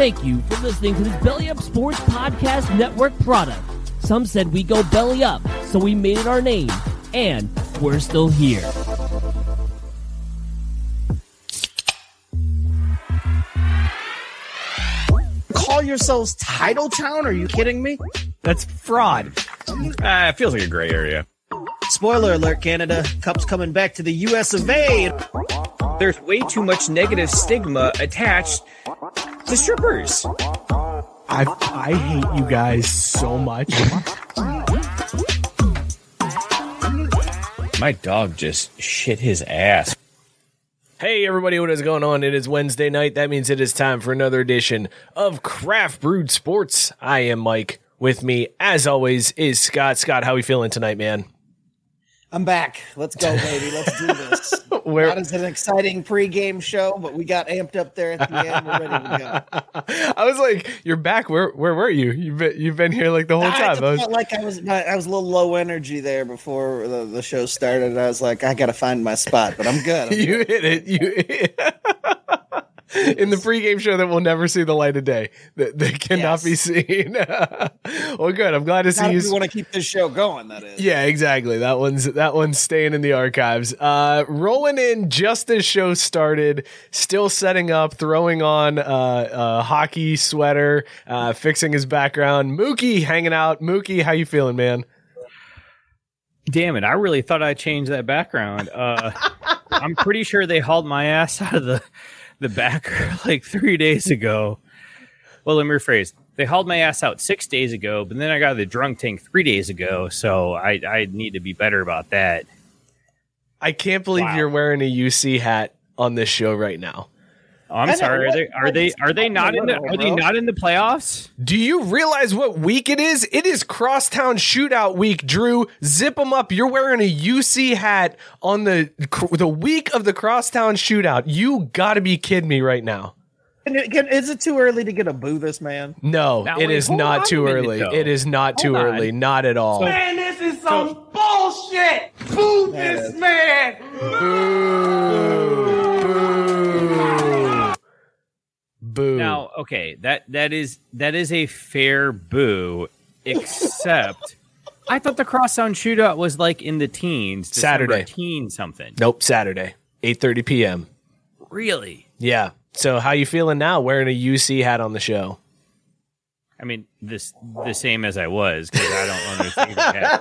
Thank you for listening to this Belly Up Sports Podcast Network product. Some said we go belly up, so we made it our name, and we're still here. Call yourselves Title Town? Are you kidding me? That's fraud. Ah, it feels like a gray area. Spoiler alert, Canada. Cup's coming back to the US of A. There's way too much negative stigma attached to strippers. I I hate you guys so much. My dog just shit his ass. Hey everybody, what is going on? It is Wednesday night. That means it is time for another edition of Craft Brewed Sports. I am Mike. With me, as always, is Scott. Scott, how are we feeling tonight, man? I'm back. Let's go, baby. Let's do this. Where- That is an exciting pregame show, but we got amped up there at the end. We're ready to go. I was like, "You're back. Where where were you? You've been you've been here like the whole I time." I was, felt like I was I was a little low energy there before the, the show started. I was like, I got to find my spot, but I'm good. I'm you hit it. You in the pregame show that will never see the light of day. That, that cannot Yes. be seen. well, good. I'm glad to see Not you. if we want to keep this show going. That is. Yeah, exactly. That one's that one's staying in the archives. Uh, rolling in just as show started, still setting up, throwing on uh, a hockey sweater, uh, fixing his background. Mookie hanging out. Mookie, how you feeling, man? Damn it! I really thought I changed that background. Uh, I'm pretty sure they hauled my ass out of the the back like three days ago. Well, let me rephrase. They hauled my ass out six days ago, but then I got the drunk tank three days ago. So I I need to be better about that. I can't believe Wow. you're wearing a UC hat on this show right now. Oh, I'm I know, sorry. Are they are they are they not in the are they not in the playoffs? Do you realize what week it is? It is Crosstown Shootout Week. Drew, zip them up. You're wearing a UC hat on the the week of the Crosstown Shootout. You got to be kidding me right now. Can it- can- is it too early to get a boo this man? No, Now, it wait, is not too early. though. It is not too on. early. Not at all. Man, this is some bullshit. Boo this man. Boo. Boo. Now, okay, that that is that is a fair boo, except I thought the crosstown shootout was like in the teens, December Saturday. teen something. Nope, Saturday, 8:30 p.m. Really? Yeah. So how you feeling now wearing a UC hat on the show? I mean, this the same as I was because I don't understand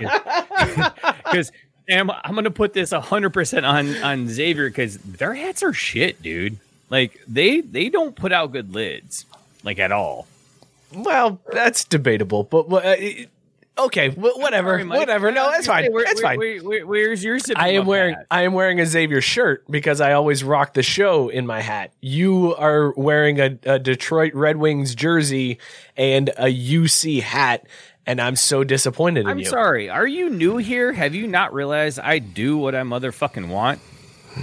because I'm, I'm going to put this 100 percent on on Xavier because their hats are shit, dude. Like they they don't put out good lids like at all. Well, that's debatable, but uh, okay, wh- whatever, Sorry, whatever. No, that's fine. Where- That's where- fine. where- where- where's your I am wearing hat? I am wearing a Xavier shirt because I always rock the show in my hat. You are wearing a, a Detroit Red Wings jersey and a UC hat, and I'm so disappointed in I'm you. sorry. Are you new here? Have you not realized I do what I motherfucking want?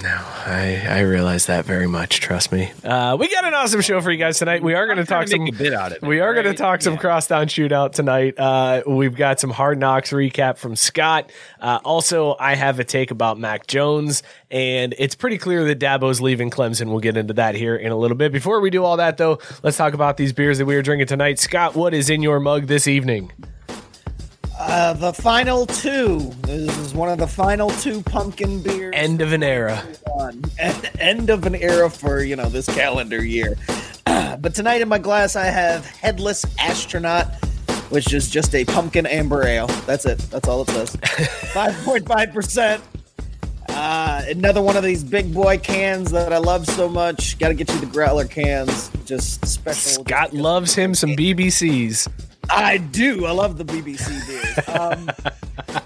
I, I realize that very much. Trust me. Uh, we got an awesome show for you guys tonight. We are going to talk some. bit out of it, we are going to talk some Yeah. crosstown shootout tonight. Uh, we've got some hard knocks recap from Scott. Uh, also, I have a take about Mac Jones, and it's pretty clear that Dabo's leaving Clemson. We'll get into that here in a little bit. Before we do all that, though, let's talk about these beers that we are drinking tonight. Scott, what is in your mug this evening? Uh, the final two. This is one of the final two pumpkin beers. End of an era. End, end of an era for you know this calendar year. but tonight in my glass, I have Headless Astronaut, which is just a pumpkin amber ale. That's it. That's all it says. Five point five percent. Uh, another one of these big boy cans that I love so much. Got to get you the growler cans. Just special. Scott loves him some BBCs. I do. I love the BBC beers. Um,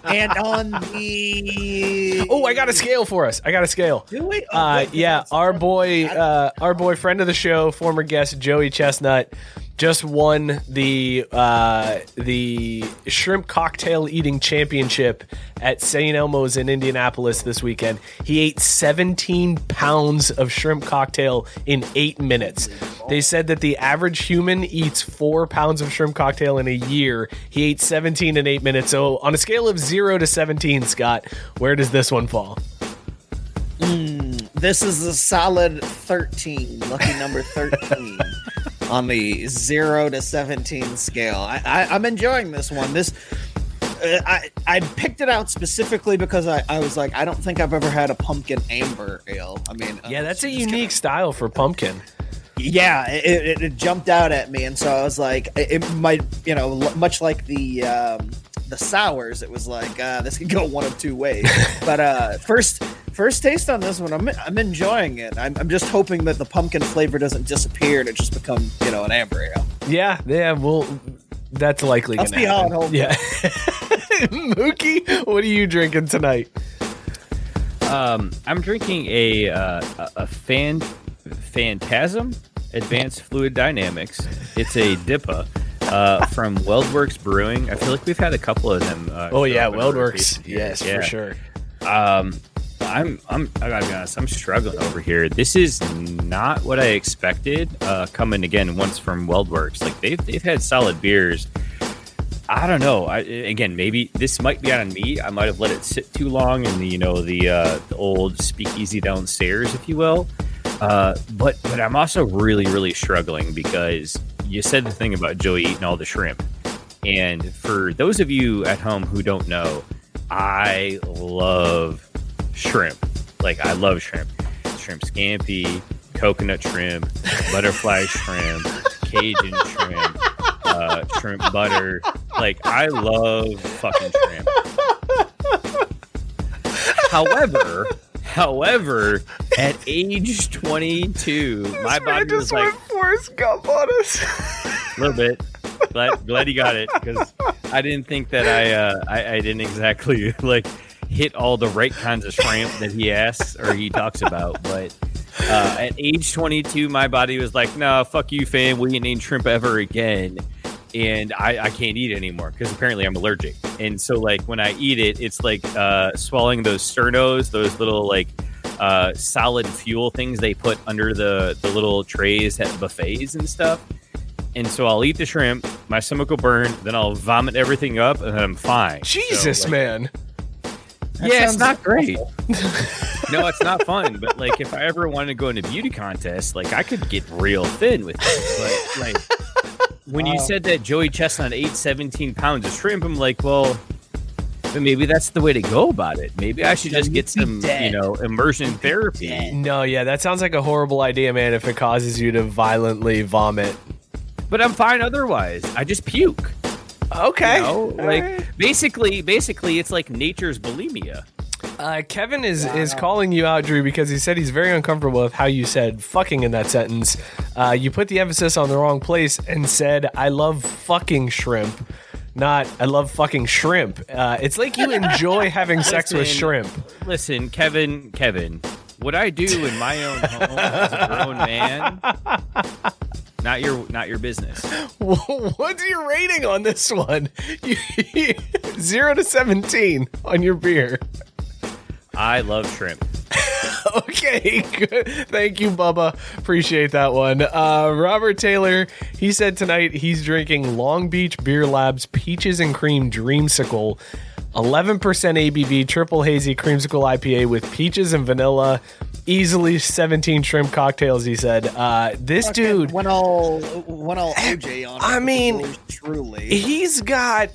and on the Oh, I got a scale for us. I got a scale. Do we? Oh, Uh, yeah, our boy, uh, our boy, friend of the show, former guest Joey Chestnut, just won the uh, the shrimp cocktail eating championship at St. Elmo's in Indianapolis this weekend. He ate 17 pounds of shrimp cocktail in eight minutes. They said that the average human eats four pounds of shrimp cocktail in a year. He ate 17 in eight minutes. So, on a scale of zero to 17, Scott, where does this one fall? This is a solid 13. Lucky number 13. on the zero to seventeen scale. I, I I'm enjoying this one. This. uh, I I picked it out specifically because I, I was like I don't think I've ever had a pumpkin amber ale. I mean Yeah, uh, that's a just kinda- unique style for pumpkin. yeah, it, it, it jumped out at me, and so I was like, it, it might, you know, l- much like the um, the sours, it was like uh, this could go one of two ways. but uh, first first taste on this one, I'm I'm enjoying it. I'm, I'm just hoping that the pumpkin flavor doesn't disappear and it just become you know an amber ale. Yeah, yeah, well, that's likely Let's gonna see how it happen. holds Yeah. Mookie, what are you drinking tonight? Um, I'm drinking a uh, a, a fan Phantasm Advanced Fluid Dynamics. It's a DIPA uh, from WeldWerks Brewing. I feel like we've had a couple of them. Uh, Oh yeah, up in our WeldWerks. Yes, Yeah. for sure. Um, I'm I'm I gotta be honest. I'm struggling over here. This is not what I expected. Uh, coming again once from WeldWerks, like they've they've had solid beers. I don't know. I, again, maybe this might be on me. I might have let it sit too long in the you know the uh, the old speakeasy downstairs, if you will. Uh, but but I'm also really really struggling because you said the thing about Joey eating all the shrimp, and for those of you at home who don't know, I love shrimp. Like I love shrimp, shrimp scampi, coconut shrimp, butterfly shrimp, Cajun shrimp, uh, shrimp butter. Like I love fucking shrimp. However, however, at age 22, my body was like Forrest Gump on us. a little bit. Glad, glad he got it because I didn't think that I, uh, I I didn't exactly like hit all the right kinds of shrimp that he asks or he talks about. But uh, at age 22, my body was like, "No, fuck you, fam. We ain't eating shrimp ever again." And I, I can't eat it anymore because apparently I'm allergic. And so, like, when I eat it, it's like uh, swallowing those sternos, those little like uh, solid fuel things they put under the the little trays at buffets and stuff. And so I'll eat the shrimp, my stomach will burn, then I'll vomit everything up, and then I'm fine. Jesus, So, like, man. yeah, it's not great. no, it's not fun. But like, if I ever wanted to go into beauty contests, like I could get real thin with it. But like, when you said that Joey Chestnut ate 17 pounds of shrimp, I'm like, well, then maybe that's the way to go about it. Maybe I should just get some, you know, immersion therapy. No, yeah, that sounds like a horrible idea, man. If it causes you to violently vomit. But I'm fine otherwise. I just puke. Okay. You know? Like right. basically, basically, it's like nature's bulimia. Uh, Kevin is is calling you out, Drew, because he said he's very uncomfortable with how you said "fucking" in that sentence. Uh, you put the emphasis on the wrong place and said, "I love fucking shrimp." Not, I love fucking shrimp. Uh, it's like you enjoy having sex with shrimp. Listen, Kevin, Kevin, what I do in my own home as a grown man, not your not your business. What's your rating on this one? Zero to seventeen on your beer. I love shrimp. Okay, good. Thank you, Bubba. Appreciate that one. Uh, Robert Taylor, he said tonight he's drinking Long Beach Beer Labs Peaches and Cream Dreamsicle. 11% ABV triple hazy creamsicle IPA with peaches and vanilla. Easily 17 shrimp cocktails, he said. Uh, this dude, went all went all OJ on. it I mean, truly. he's got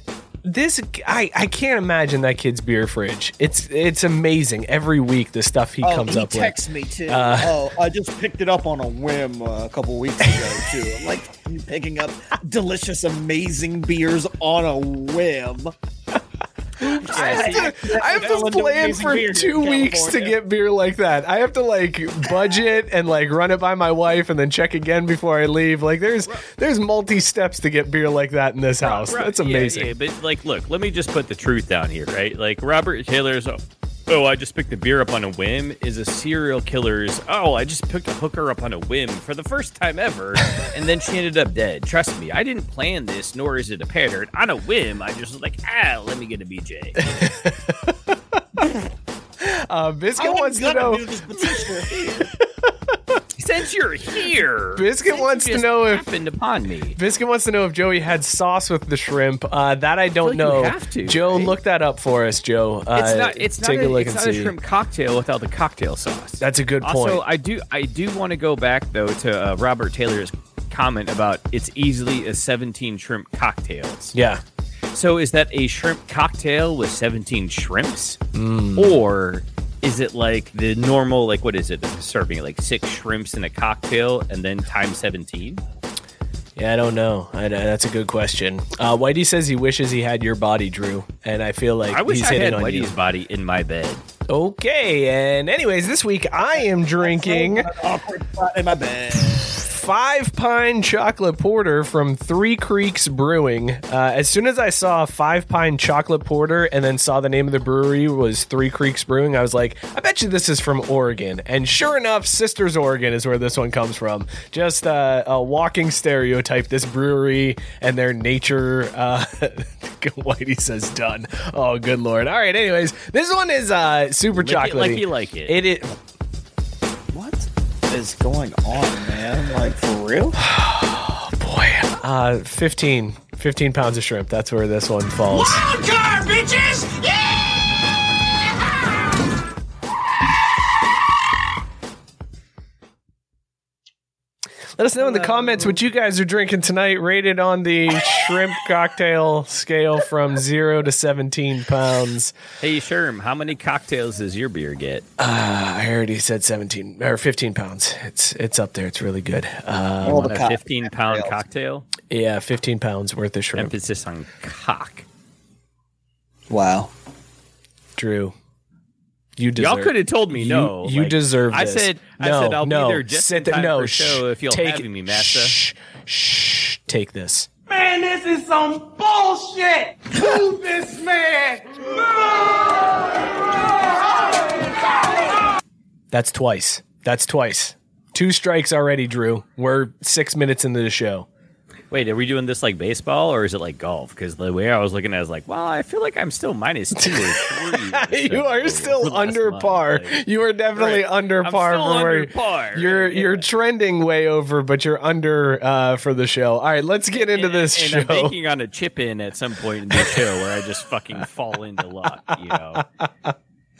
this I, I can't imagine that kid's beer fridge. It's it's amazing. Every week the stuff he Oh, comes he up with. texts me too. Uh, oh, I just picked it up on a whim uh, a couple weeks ago too. I'm like, you picking up delicious, amazing beers on a whim. I have to, I have to plan for two weeks to get beer like that. I have to like budget and like run it by my wife and then check again before I leave. Like there's there's multi steps to get beer like that in this house. That's yeah, amazing. yeah, but like, look, let me just put the truth down here, right? Like Robert Taylor's. Oh, I just picked the beer up on a whim. Is a serial killer's. Oh, I just picked a hooker up on a whim for the first time ever, and then she ended up dead. Trust me, I didn't plan this, nor is it a pattern. On a whim, I just was like, ah, let me get a BJ. Uh, Biscuit I wants was to gonna know. do this, but since you're here, Biscuit wants to know if- happened upon me. Biscuit wants to know if Joey had sauce with the shrimp. Uh, that I don't you know. have to, Joe, right? look that up for us, Joe. Uh, It's not. It's not. take a, a look it's and not a shrimp cocktail without the cocktail sauce. That's a good point. Also. I do. I do want to go back though to uh, Robert Taylor's comment about it's easily a 17 shrimp cocktails. Yeah. So is that a shrimp cocktail with 17 shrimps? Hmm. Or is it like the normal, like, what is it? Serving like six shrimps in a cocktail and then times 17? Yeah, I don't know. I, that's a good question. Uh, Whitey says he wishes he had your body, Drew, and I feel like I wish he's I hitting had on Whitey's you. body in my bed. Okay, and anyways, this week I am drinking Awkward spot in my bed. Five pine chocolate porter from Three Creeks Brewing. Uh, as soon as I saw five pine chocolate porter and then saw the name of the brewery was Three Creeks Brewing, I was like, I bet you this is from Oregon. And sure enough, Sisters, Oregon is where this one comes from. Just uh, a walking stereotype. This brewery and their nature. Uh, Whitey says done. Oh, good lord. All right. Anyways, this one is uh, super Lick chocolatey. like you like it. It is. What is going on, man? Like for real? Oh, Boy, uh, 15, 15 pounds of shrimp. That's where this one falls. Wild Let us know in the comments what you guys are drinking tonight, rated on the shrimp cocktail scale from zero to 17 pounds. Hey, Sherm, how many cocktails does your beer get? Uh, I already said 17 or 15 pounds. It's it's up there. It's really good. Uh, All the A co- 15 pound cocktails. cocktail? yeah, 15 pounds worth of shrimp. Emphasis on cock. Wow. Drew, you deserve. Y'all could have told me no. You like, deserve. I this. said, I no, said I'll no, be there just sit in there- time no, for show if you'll take, have me, massa. Shh, shh, take this. Man, this is some bullshit! Who's this man? That's twice. That's twice. Two strikes already, Drew. We're six minutes into the show. Wait, are we doing this like baseball or is it like golf? Because the way I was looking at it is like, well, I feel like I'm still minus two or three. you are still under month, par. like- you are definitely Right. under I'm par still where under par. you're Yeah. you're trending way over, but you're under uh, for the show. All right, let's get into this and show. I'm banking on a chip in at some point in the show where I just fucking fall into luck. You know,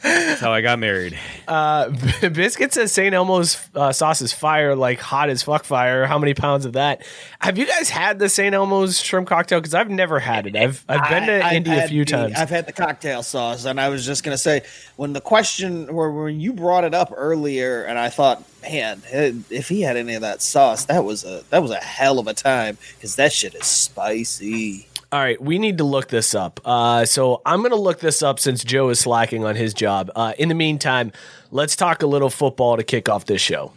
that's how I got married. Uh, Biscuit says St. Elmo's uh, sauce is fire, like hot as fuck fire. How many pounds of that? Have you guys had the St. Elmo's shrimp cocktail? Because I've never had it. I've I've been to I- I've Indy a few the- times. I've had the cocktail sauce, and I was just gonna say when the question or when you brought it up earlier, and I thought, man, if he had any of that sauce, that was a that was a hell of a time because that shit is spicy. All right, we need to look this up. Uh, so I'm going to look this up since Joe is slacking on his job. Uh, in the meantime, let's talk a little football to kick off this show.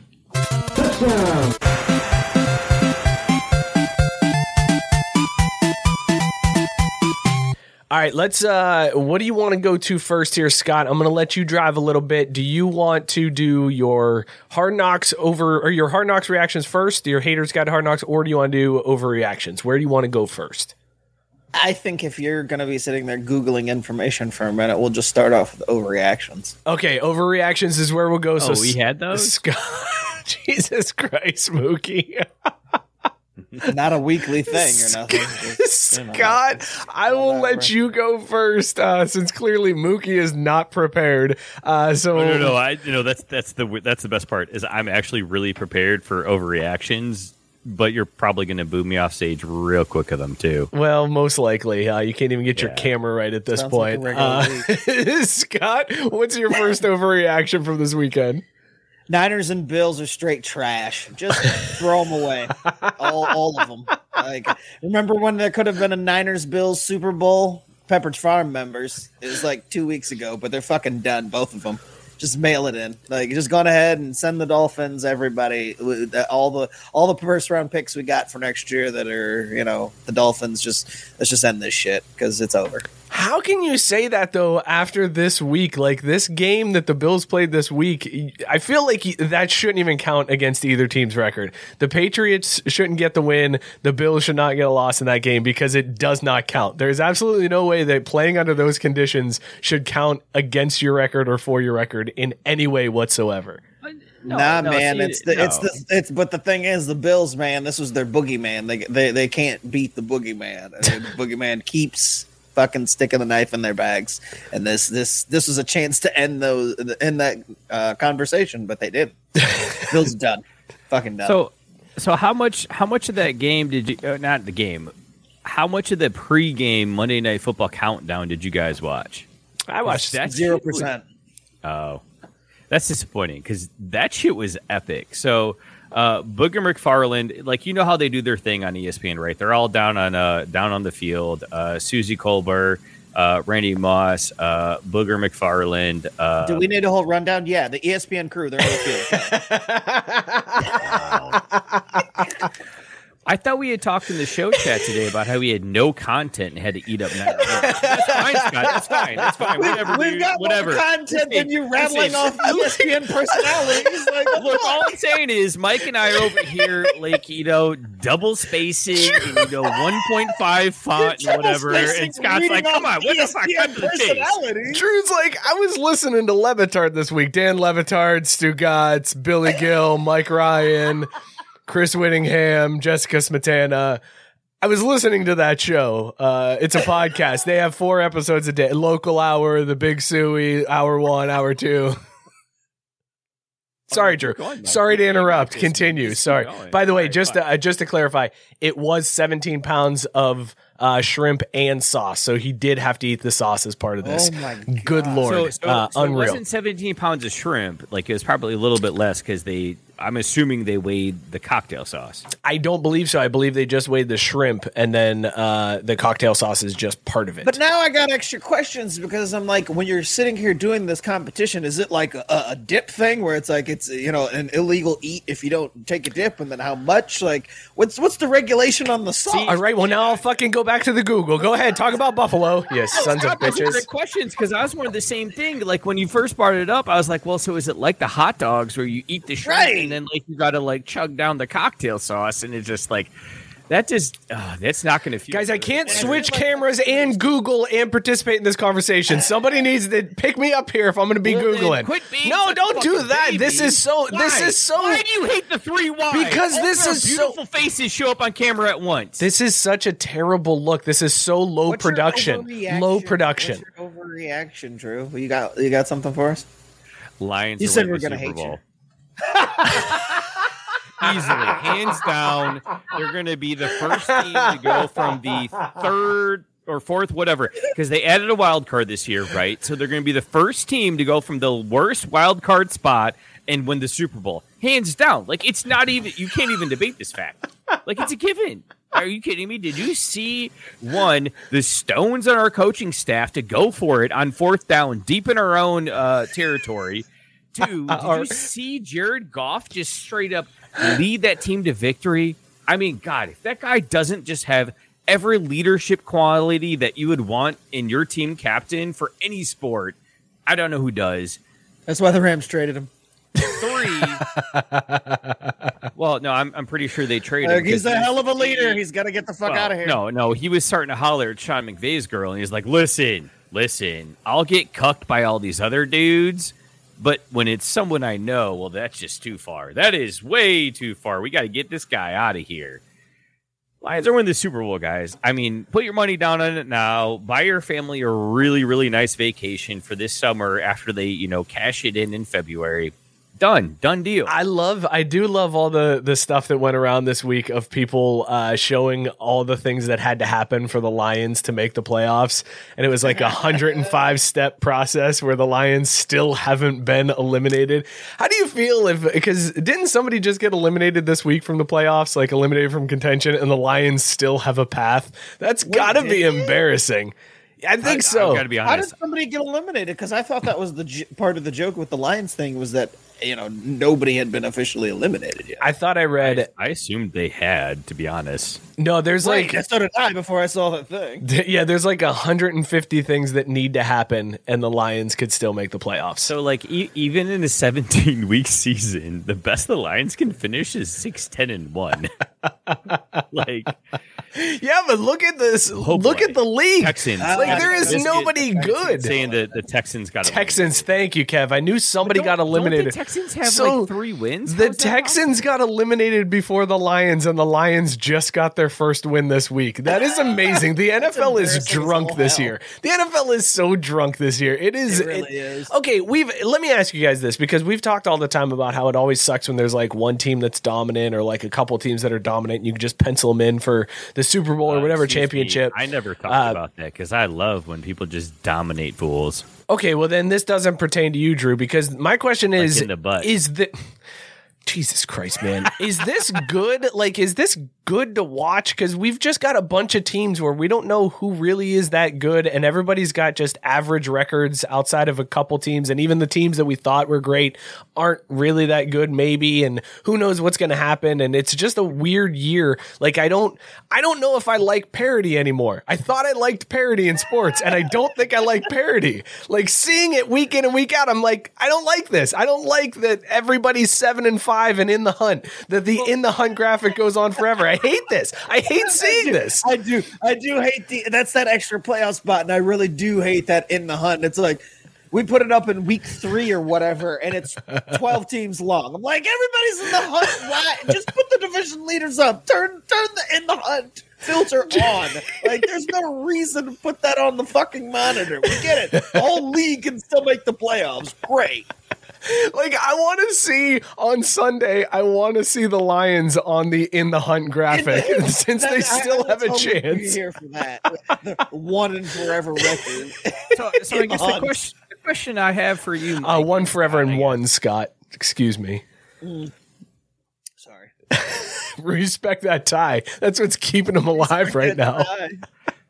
All right, let's. Uh, what do you want to go to first here, Scott? I'm going to let you drive a little bit. Do you want to do your hard knocks over or your hard knocks reactions first? Your haters got hard knocks, or do you want to do overreactions? Where do you want to go first? I think if you're gonna be sitting there googling information for a minute, we'll just start off with overreactions. Okay, overreactions is where we'll go. so Oh, we had those? Scott, Jesus Christ, Mookie. Not a weekly thing or nothing. Just, you know, Scott, I will whatever. let you go first, uh, since clearly Mookie is not prepared. Uh, so Oh, no, no, I you know that's that's the that's the best part is I'm actually really prepared for overreactions, but you're probably going to boo me off stage real quick of them too. well, most likely, uh, you can't even get your camera right at this Sounds point. regular uh, Scott, what's your first overreaction from this weekend? Niners and Bills are straight trash. Just throw them away, all, all of them. Like, remember when there could have been a Niners Bills Super Bowl? Pepperidge Farm members. It was like two weeks ago, but they're fucking done, both of them. Just mail it in. Like, just go ahead and send the Dolphins, everybody, all the all the first round picks we got for next year that are, you know, the Dolphins. Just let's just end this shit because it's over. How can you say that though after this week? Like this game that the Bills played this week, I feel like that shouldn't even count against either team's record. The Patriots shouldn't get the win. The Bills should not get a loss in that game because it does not count. There's absolutely no way that playing under those conditions should count against your record or for your record in any way whatsoever. nah, no, man, see, it's the it's the it's. But the thing is, the Bills, man, this was their boogeyman. They they they can't beat the boogeyman. And the boogeyman keeps fucking sticking the knife in their bags. And this this this was a chance to end those end that uh, conversation, but they did. Bills done, fucking done. So, So how much how much of that game did you uh, not the game? How much of the pregame Monday Night Football countdown did you guys watch? I watched That Zero percent. Oh, that's disappointing because that shit was epic. So, uh, Booger McFarland, like you know how they do their thing on ESPN, right? They're all down on uh, down on the field. Uh, Suzy Kolber, uh, Randy Moss, uh, Booger McFarland. Uh, Do we need a whole rundown? Yeah, the ESPN crew. They're on the field. I thought we had talked in the show chat today about how we had no content and had to eat up night. That's fine, Scott. That's fine. That's fine. Whatever. We've dude. got whatever. more content than you rattling off ESPN personalities. Like, Look, all I'm saying is Mike and I are over here, like, you know, double spacing, and, you know, 1.5 font and whatever. And Scott's like, come on, what the fuck? Cut to the chase. Drew's like, I was listening to Le Batard this week. Dan Le Batard, Stu Gatz, Billy Gil, Mike Ryan, Chris Whittingham, Jessica Smetana. I was listening to that show. Uh, it's a podcast. They have four episodes a day. Local hour, the Big Suey, hour one, hour two. Sorry, Drew. Sorry to interrupt. Continue. Sorry. By the way, just to, uh, just to clarify, it was 17 pounds of uh, shrimp and sauce, so he did have to eat the sauce as part of this. Oh my Good lord, So, so, uh, so it wasn't 17 pounds of shrimp. Like, it was probably a little bit less because they, I'm assuming they weighed the cocktail sauce. I don't believe so. I believe they just weighed the shrimp, and then uh, the cocktail sauce is just part of it. But now I got extra questions because I'm like, when you're sitting here doing this competition, is it like a, a dip thing where it's like it's you know an illegal eat if you don't take a dip, and then how much? Like, what's what's the regulation on the sauce? All right, well now I'll fucking go back to the Google. Go ahead, talk about Buffalo. Yes, sons of Scott, those are bitches. great questions because I was wondering the same thing. Like when you first brought it up, I was like, "Well, so is it like the hot dogs where you eat the shrimp Right. And then like you got to like chug down the cocktail sauce?" And it's just like that. Just uh, that's not going to feel Guys, I can't switch cameras and Google and participate in this conversation. Somebody needs to pick me up here if I'm going to be Well, googling. quit being No, don't do that. baby. This is so. This is so. Why do you hate the three Y? Because All this their is so- beautiful faces show up on camera at once. This is such a terrible look. This is so low What's production. overreaction? Low production. What's your overreaction, Drew? You got you got something for us? Lions. You are said we're gonna Super hate Bowl. Easily, hands down, they're going to be the first team to go from the third or fourth, whatever, because they added a wild card this year, right? So they're going to be the first team to go from the worst wild card spot and win the Super Bowl, hands down. Like it's not even you can't even debate this fact. Like it's a given. Are you kidding me? Did you see one the stones on our coaching staff to go for it on fourth down, deep in our own uh, territory? Two, did you see Jared Goff just straight up lead that team to victory? I mean, God, if that guy doesn't just have every leadership quality that you would want in your team captain for any sport, I don't know who does. That's why the Rams traded him. Three. well, no, I'm, I'm pretty sure they traded. Like, him He's a hell of a leader. he- He's got to get the fuck well, out of here. No, no, he was starting to holler at Sean McVay's girl, and he's like, "Listen, listen, I'll get cucked by all these other dudes, but when it's someone I know, well, that's just too far. That is way too far. We got to get this guy out of here." Lions are winning the Super Bowl, guys. I mean, put your money down on it now. Buy your family a really, really nice vacation for this summer after they, you know, cash it in in February. Done, done deal. I love, I do love all the the stuff that went around this week of people uh, showing all the things that had to happen for the Lions to make the playoffs, and it was like a hundred and five step process where the Lions still haven't been eliminated. How do you feel if because didn't somebody just get eliminated this week from the playoffs, like eliminated from contention, and the Lions still have a path? That's got to be did embarrassing. I think so. I've got to be honest. How did somebody get eliminated? Because I thought that was the j- part of the joke with the Lions thing was that you know nobody had been officially eliminated yet. I thought I read I assumed they had, to be honest. no. There's Right, like I so did I before I saw that thing. Yeah, there's like 150 things that need to happen, and the Lions could still make the playoffs. So, like, e- even in a 17 week season, the best the Lions can finish is six, ten, and 1. like, Yeah, but look at this. look boy. at the league. Texans. Like there is Biscuit- nobody good. saying that the Texans got Texans, thank you, Kev. I knew somebody got don't the eliminated. Texans have, So, like, three wins? The How's that Texans got eliminated before the Lions, and the Lions just got their first win this week. That is amazing. The NFL is drunk this hell. year. The NFL is so drunk this year. It is. It really is. Okay, we've let me ask you guys this because we've talked all the time about how it always sucks when there's like one team that's dominant or like a couple teams that are dominant. And you can just pencil them in for the Super Bowl or Uh, whatever excuse me. championship. I never thought Uh, about that because I love when people just dominate fools. Okay, well then this doesn't pertain to you, Drew, because my question is: in the is the Jesus Christ, man, is this good? Like, is this good to watch? Because we've just got a bunch of teams where we don't know who really is that good, and everybody's got just average records outside of a couple teams, and even the teams that we thought were great aren't really that good, maybe. And who knows what's going to happen? And it's just a weird year. Like, I don't, I don't know if I like parody anymore. I thought I liked parody in sports, and I don't think I like parody. Like seeing it week in and week out, I'm like, I don't like this. I don't like that everybody's seven and five and in the hunt. That the in the hunt graphic goes on forever. I hate this. I hate seeing this. I do. I do hate the. That's that extra playoff spot, and I really do hate that in the hunt. It's like we put it up in week three or whatever, and it's twelve teams long. I'm like, everybody's in the hunt. Why? Just put the division leaders up. Turn turn the in the hunt filter on. Like, there's no reason to put that on the fucking monitor. We get it. The whole league can still make the playoffs. Great. Like I want to see on Sunday. I want to see the Lions on the in the hunt graphic since they still I have a chance. Here for that, one and forever record. So, so I guess the the question, the question I have for you, Uh, one forever uh, and one, Scott. Excuse me. Sorry. Respect that tie. That's what's keeping him alive right now.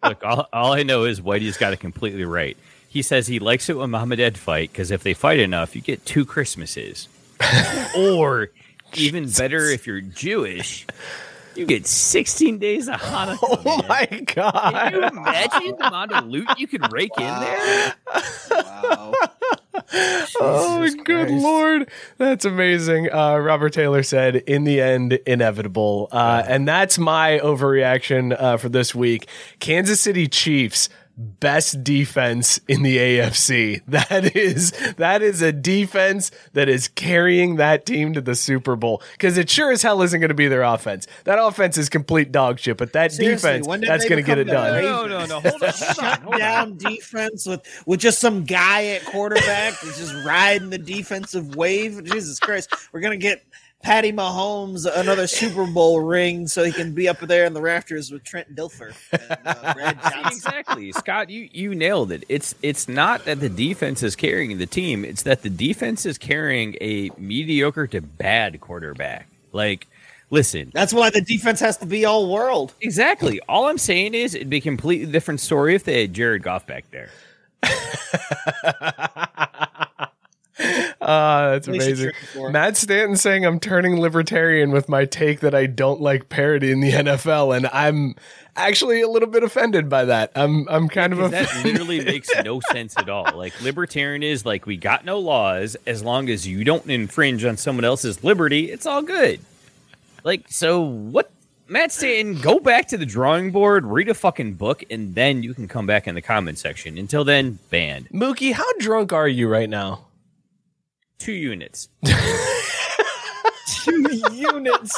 Look, all, all I know is Whitey's got it completely right. He says he likes it when mom and dad fight because if they fight enough, you get two Christmases. or even better, if you're Jewish, you get 16 days of Hanukkah. Oh man. my god! Can you god! imagine the amount of loot you could rake in there? Wow. Oh, good lord, that's amazing. Uh, Robert Taylor said, "In the end, inevitable," uh, and that's my overreaction uh, for this week. Kansas City Chiefs. Best defense in the AFC. That is that is a defense that is carrying that team to the Super Bowl because it sure as hell isn't going to be their offense. That offense is complete dog shit, but that Seriously, defense that's going to get it done. No, no, no. Hold on. Hold on. shut Hold on. down defense with with just some guy at quarterback that's just riding the defensive wave. Jesus Christ, we're gonna get Patty Mahomes another Super Bowl ring so he can be up there in the rafters with Trent Dilfer and uh, Brad exactly. Scott you you nailed it. It's it's not that the defense is carrying the team. It's that the defense is carrying a mediocre to bad quarterback. Like listen. That's why the defense has to be all world. exactly. All i'm saying is it'd be a completely different story if they had jared goff back there Uh, that's amazing. trade for him. Matt Stanton saying I'm turning libertarian with my take that I don't like parody in the NFL, and I'm actually a little bit offended by that. I'm I'm kind of 'Cause that offended. literally makes no sense at all like libertarian is like we got no laws as long as you don't infringe on someone else's liberty it's all good like so what Matt Stanton, go back to the drawing board, read a fucking book, and then you can come back in the comment section. Until then, banned. Mookie, how drunk are you right now? Two units. Two units.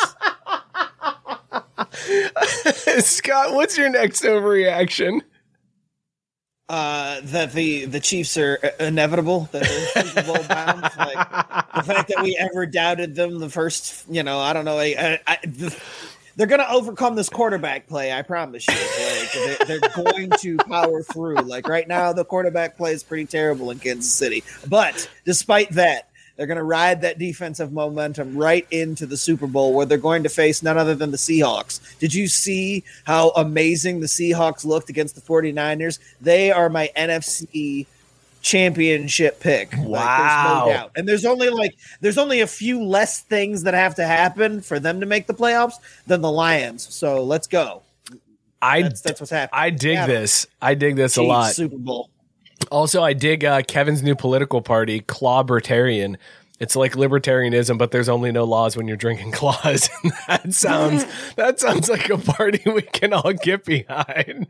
Scott, what's your next overreaction? uh, that the the Chiefs are uh, inevitable, that they're Super Bowl bound. Like the fact that we ever doubted them the first, you know, I don't know. I, I, I, the, they're going to overcome this quarterback play. I promise you. Like they, they're going to power through. Like right now, the quarterback play is pretty terrible in Kansas City. But despite that. They're going to ride that defensive momentum right into the Super Bowl where they're going to face none other than the Seahawks. Did you see how amazing the Seahawks looked against the 49ers? They are my NFC championship pick. Like, Wow. there's no doubt. And there's only like there's only a few less things that have to happen for them to make the playoffs than the Lions. So let's go. I That's that's what's happening. I dig Yeah. this. I dig this a lot. Super Bowl. Also, I dig uh, Kevin's new political party, Clawbertarian. It's like libertarianism, but there's only no laws when you're drinking claws. that sounds that sounds like a party we can all get behind.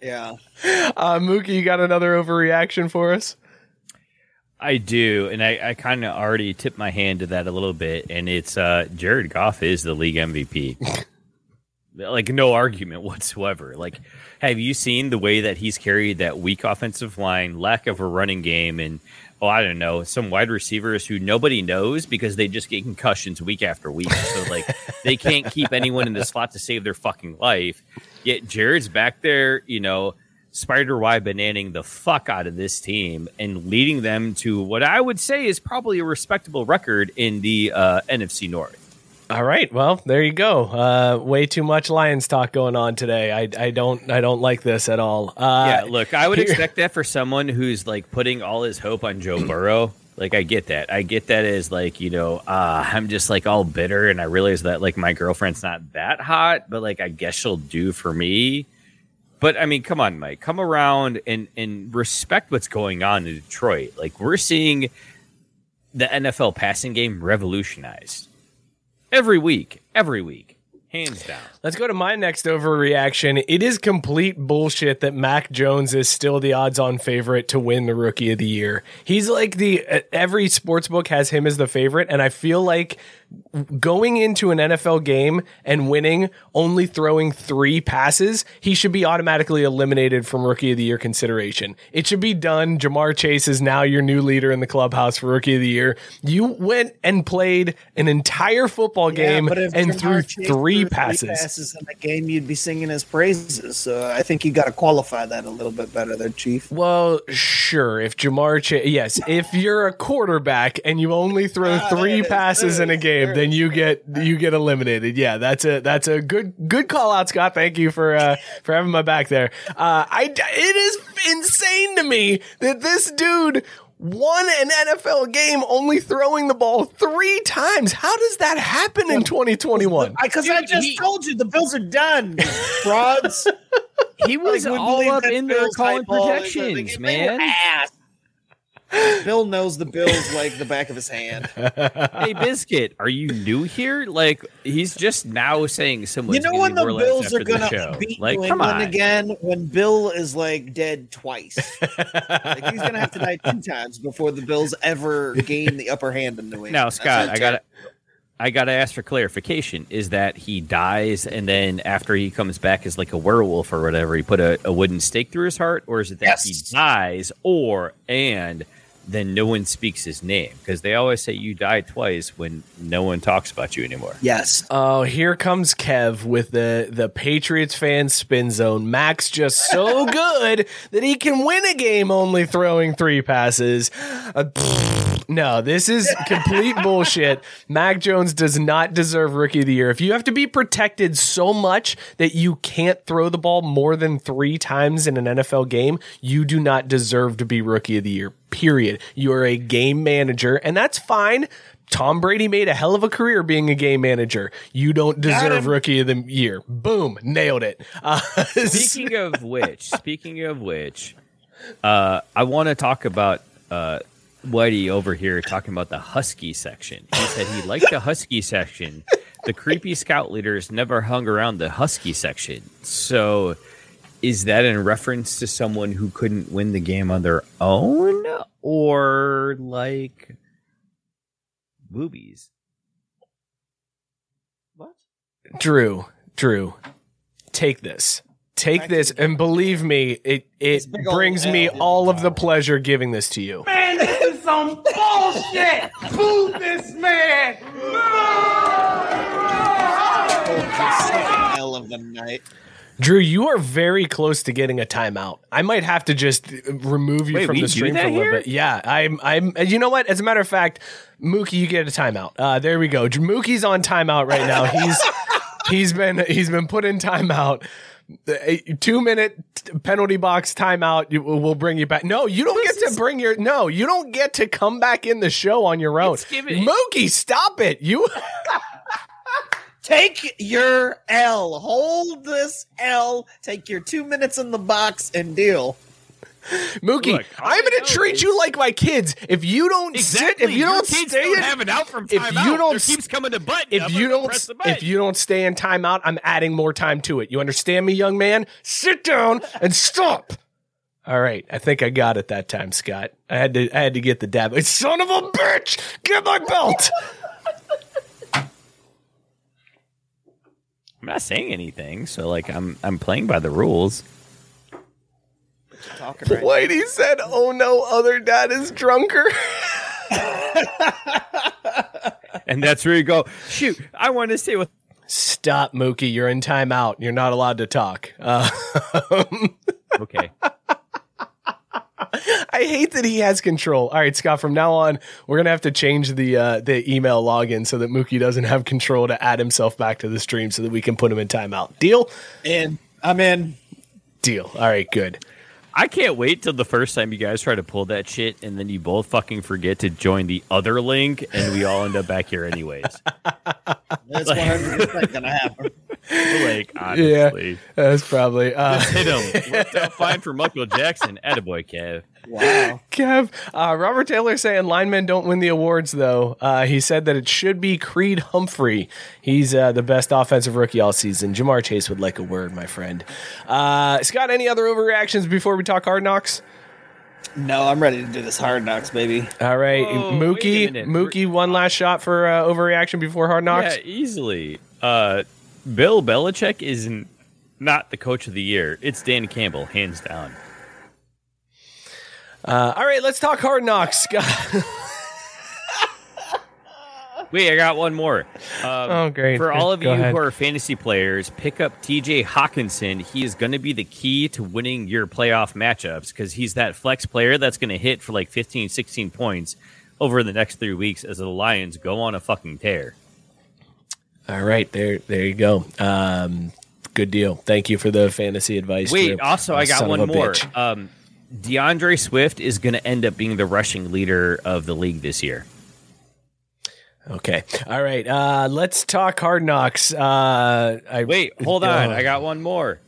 Yeah. Uh, Mookie, you got another overreaction for us? I do, and I, I kind of already tipped my hand to that a little bit, and it's uh, Jared Goff is the league MVP. Like no argument whatsoever. Like, have you seen the way that he's carried that weak offensive line, lack of a running game, and oh, I don't know, some wide receivers who nobody knows because they just get concussions week after week. So like they can't keep anyone in the slot to save their fucking life. Yet Jared's back there, you know, spider web bananing the fuck out of this team and leading them to what I would say is probably a respectable record in the uh, NFC North. All right, well, there you go. Uh, way too much Lions talk going on today. I, I don't I don't like this at all. Uh, yeah, look, I would expect that for someone who's like putting all his hope on Joe Burrow. Like, I get that. I get that as like you know, uh, I'm just like all bitter, and I realize that like my girlfriend's not that hot, but like I guess she'll do for me. But I mean, come on, Mike, come around and and respect what's going on in Detroit. Like we're seeing the NFL passing game revolutionized every week, every week, hands down. Let's go to my next overreaction. It is complete bullshit that Mac Jones is still the odds-on favorite to win the Rookie of the Year. He's like the uh, every sports book has him as the favorite, and I feel like going into an NFL game and winning, only throwing three passes, he should be automatically eliminated from Rookie of the Year consideration. It should be done. Ja'Marr Chase is now your new leader in the clubhouse for Rookie of the Year. You went and played an entire football game if and Ja'Marr threw Chase three threw passes. In the game, you'd be singing his praises. So I think you got to qualify that a little bit better there, Chief. Well, sure. If Ja'Marr Chase, yes, if you're a quarterback and you only throw Ah, three passes in a game, then you get you get eliminated. Yeah, that's a that's a good good call out, Scott. Thank you for uh, for having my back there. Uh, I it is insane to me that this dude won an NFL game only throwing the ball three times. How does that happen in 2021? Because I, just he- told you the Bills are done. Frauds. He was Like, we all up in there Bills calling hype protections, man. ass. Bill knows the Bills like the back of his hand. hey biscuit are you new here like he's just now saying someone's You know when the more or less Bills are gonna show. beat like New England again when Bill is like dead twice. like he's gonna have to die two times before the Bills ever gain the upper hand in New England. now scott i gotta i gotta ask for clarification is that he dies and then after he comes back as like a werewolf or whatever he put a, a wooden stake through his heart or is it that Yes. he dies or and then no one speaks his name because they always say you die twice when no one talks about you anymore Yes. Oh, here comes Kev with the the Patriots fan spin zone. Max just so good that he can win a game only throwing three passes. Uh, no, this is complete bullshit. Mac Jones does not deserve rookie of the year. If you have to be protected so much that you can't throw the ball more than 3 times in an NFL game, you do not deserve to be rookie of the year. Period. You are a game manager and that's fine. Tom Brady made a hell of a career being a game manager. You don't deserve rookie of the year. Boom, nailed it. Uh, Speaking of which, speaking of which, uh, I want to talk about uh, Whitey over here talking about the Husky section. He said he liked the Husky section. The creepy scout leaders never hung around the Husky section. So, is that in reference to someone who couldn't win the game on their own, or like boobies? What? Drew, Drew, take this. Take this and believe me, it it brings me all of the pleasure giving this to you. Man, this is some bullshit! Boo this man! Second L of the night. Drew, you are very close to getting a timeout. I might have to just remove you Wait, from the stream for a little here? bit. Yeah, I'm. I'm. You know what? As a matter of fact, Mookie, you get a timeout. Uh, there we go. Mookie's on timeout right now. He's he's been he's been put in timeout. A two minute penalty box timeout. We'll bring you back. No, you don't get to bring your. No, you don't get to come back in the show on your own. Mookie, stop it. You. Take your L. Hold this L. Take your two minutes in the box and deal. Mookie, Look, I'm going to treat is- you like my kids. If you don't sit, if you Your don't kids stay don't in, have an out from if timeout. you don't There keeps coming to button. if you don't press the button. if you don't stay in timeout, I'm adding more time to it. You understand me, young man? Sit down and stop. All right, I think I got it that time, Scott. I had to I had to get the dab. Son of a bitch! Get my belt. I'm not saying anything, so like I'm I'm playing by the rules. Talking right. Whitey said, "Oh no, other dad is drunker." And that's where you go. Shoot, I want to stay with Stop, Mookie. You're in timeout. You're not allowed to talk. Uh, Okay. I hate that he has control. All right, Scott. From now on, we're gonna have to change the uh, the email login so that Mookie doesn't have control to add himself back to the stream, so that we can put him in timeout. Deal? In. I'm in. Deal. All right, good. I can't wait till the first time you guys try to pull that shit and then you both fucking forget to join the other link and we all end up back here anyways. That's 100 percent gonna happen. like, honestly. That's probably uh, Hit him. Worked out fine for Michael Jackson. Attaboy, Kev. Wow. Kev. Uh, Robert Taylor saying linemen don't win the awards though. Uh, he said that it should be Creed Humphrey. He's uh, the best offensive rookie all season. Ja'Marr Chase would like a word, my friend. Uh, Scott, any other overreactions before we talk hard knocks? No, I'm ready to do this hard knocks, baby. All right, Whoa, Mookie. wait a minute. Mookie, one last shot for uh, overreaction before hard knocks. Yeah, easily. Uh, Bill Belichick is n- not the coach of the year. It's Dan Campbell, hands down. Uh, all right, let's talk hard knocks, Scott. Wait, I got one more. Um, Oh, great. For all of Go you ahead. who are fantasy players, pick up TJ Hockenson. He is going to be the key to winning your playoff matchups because he's that flex player that's going to hit for like 15, 16 points over the next three weeks as the Lions go on a fucking tear. all right, there, there you go. Um, good deal. Thank you for the fantasy advice. Wait, Drew. also, Oh, I got one more. Um, D'Andre Swift is going to end up being the rushing leader of the league this year. Okay. All right. Uh, let's talk hard knocks. Uh, I, Wait, hold on. Oh. I got one more.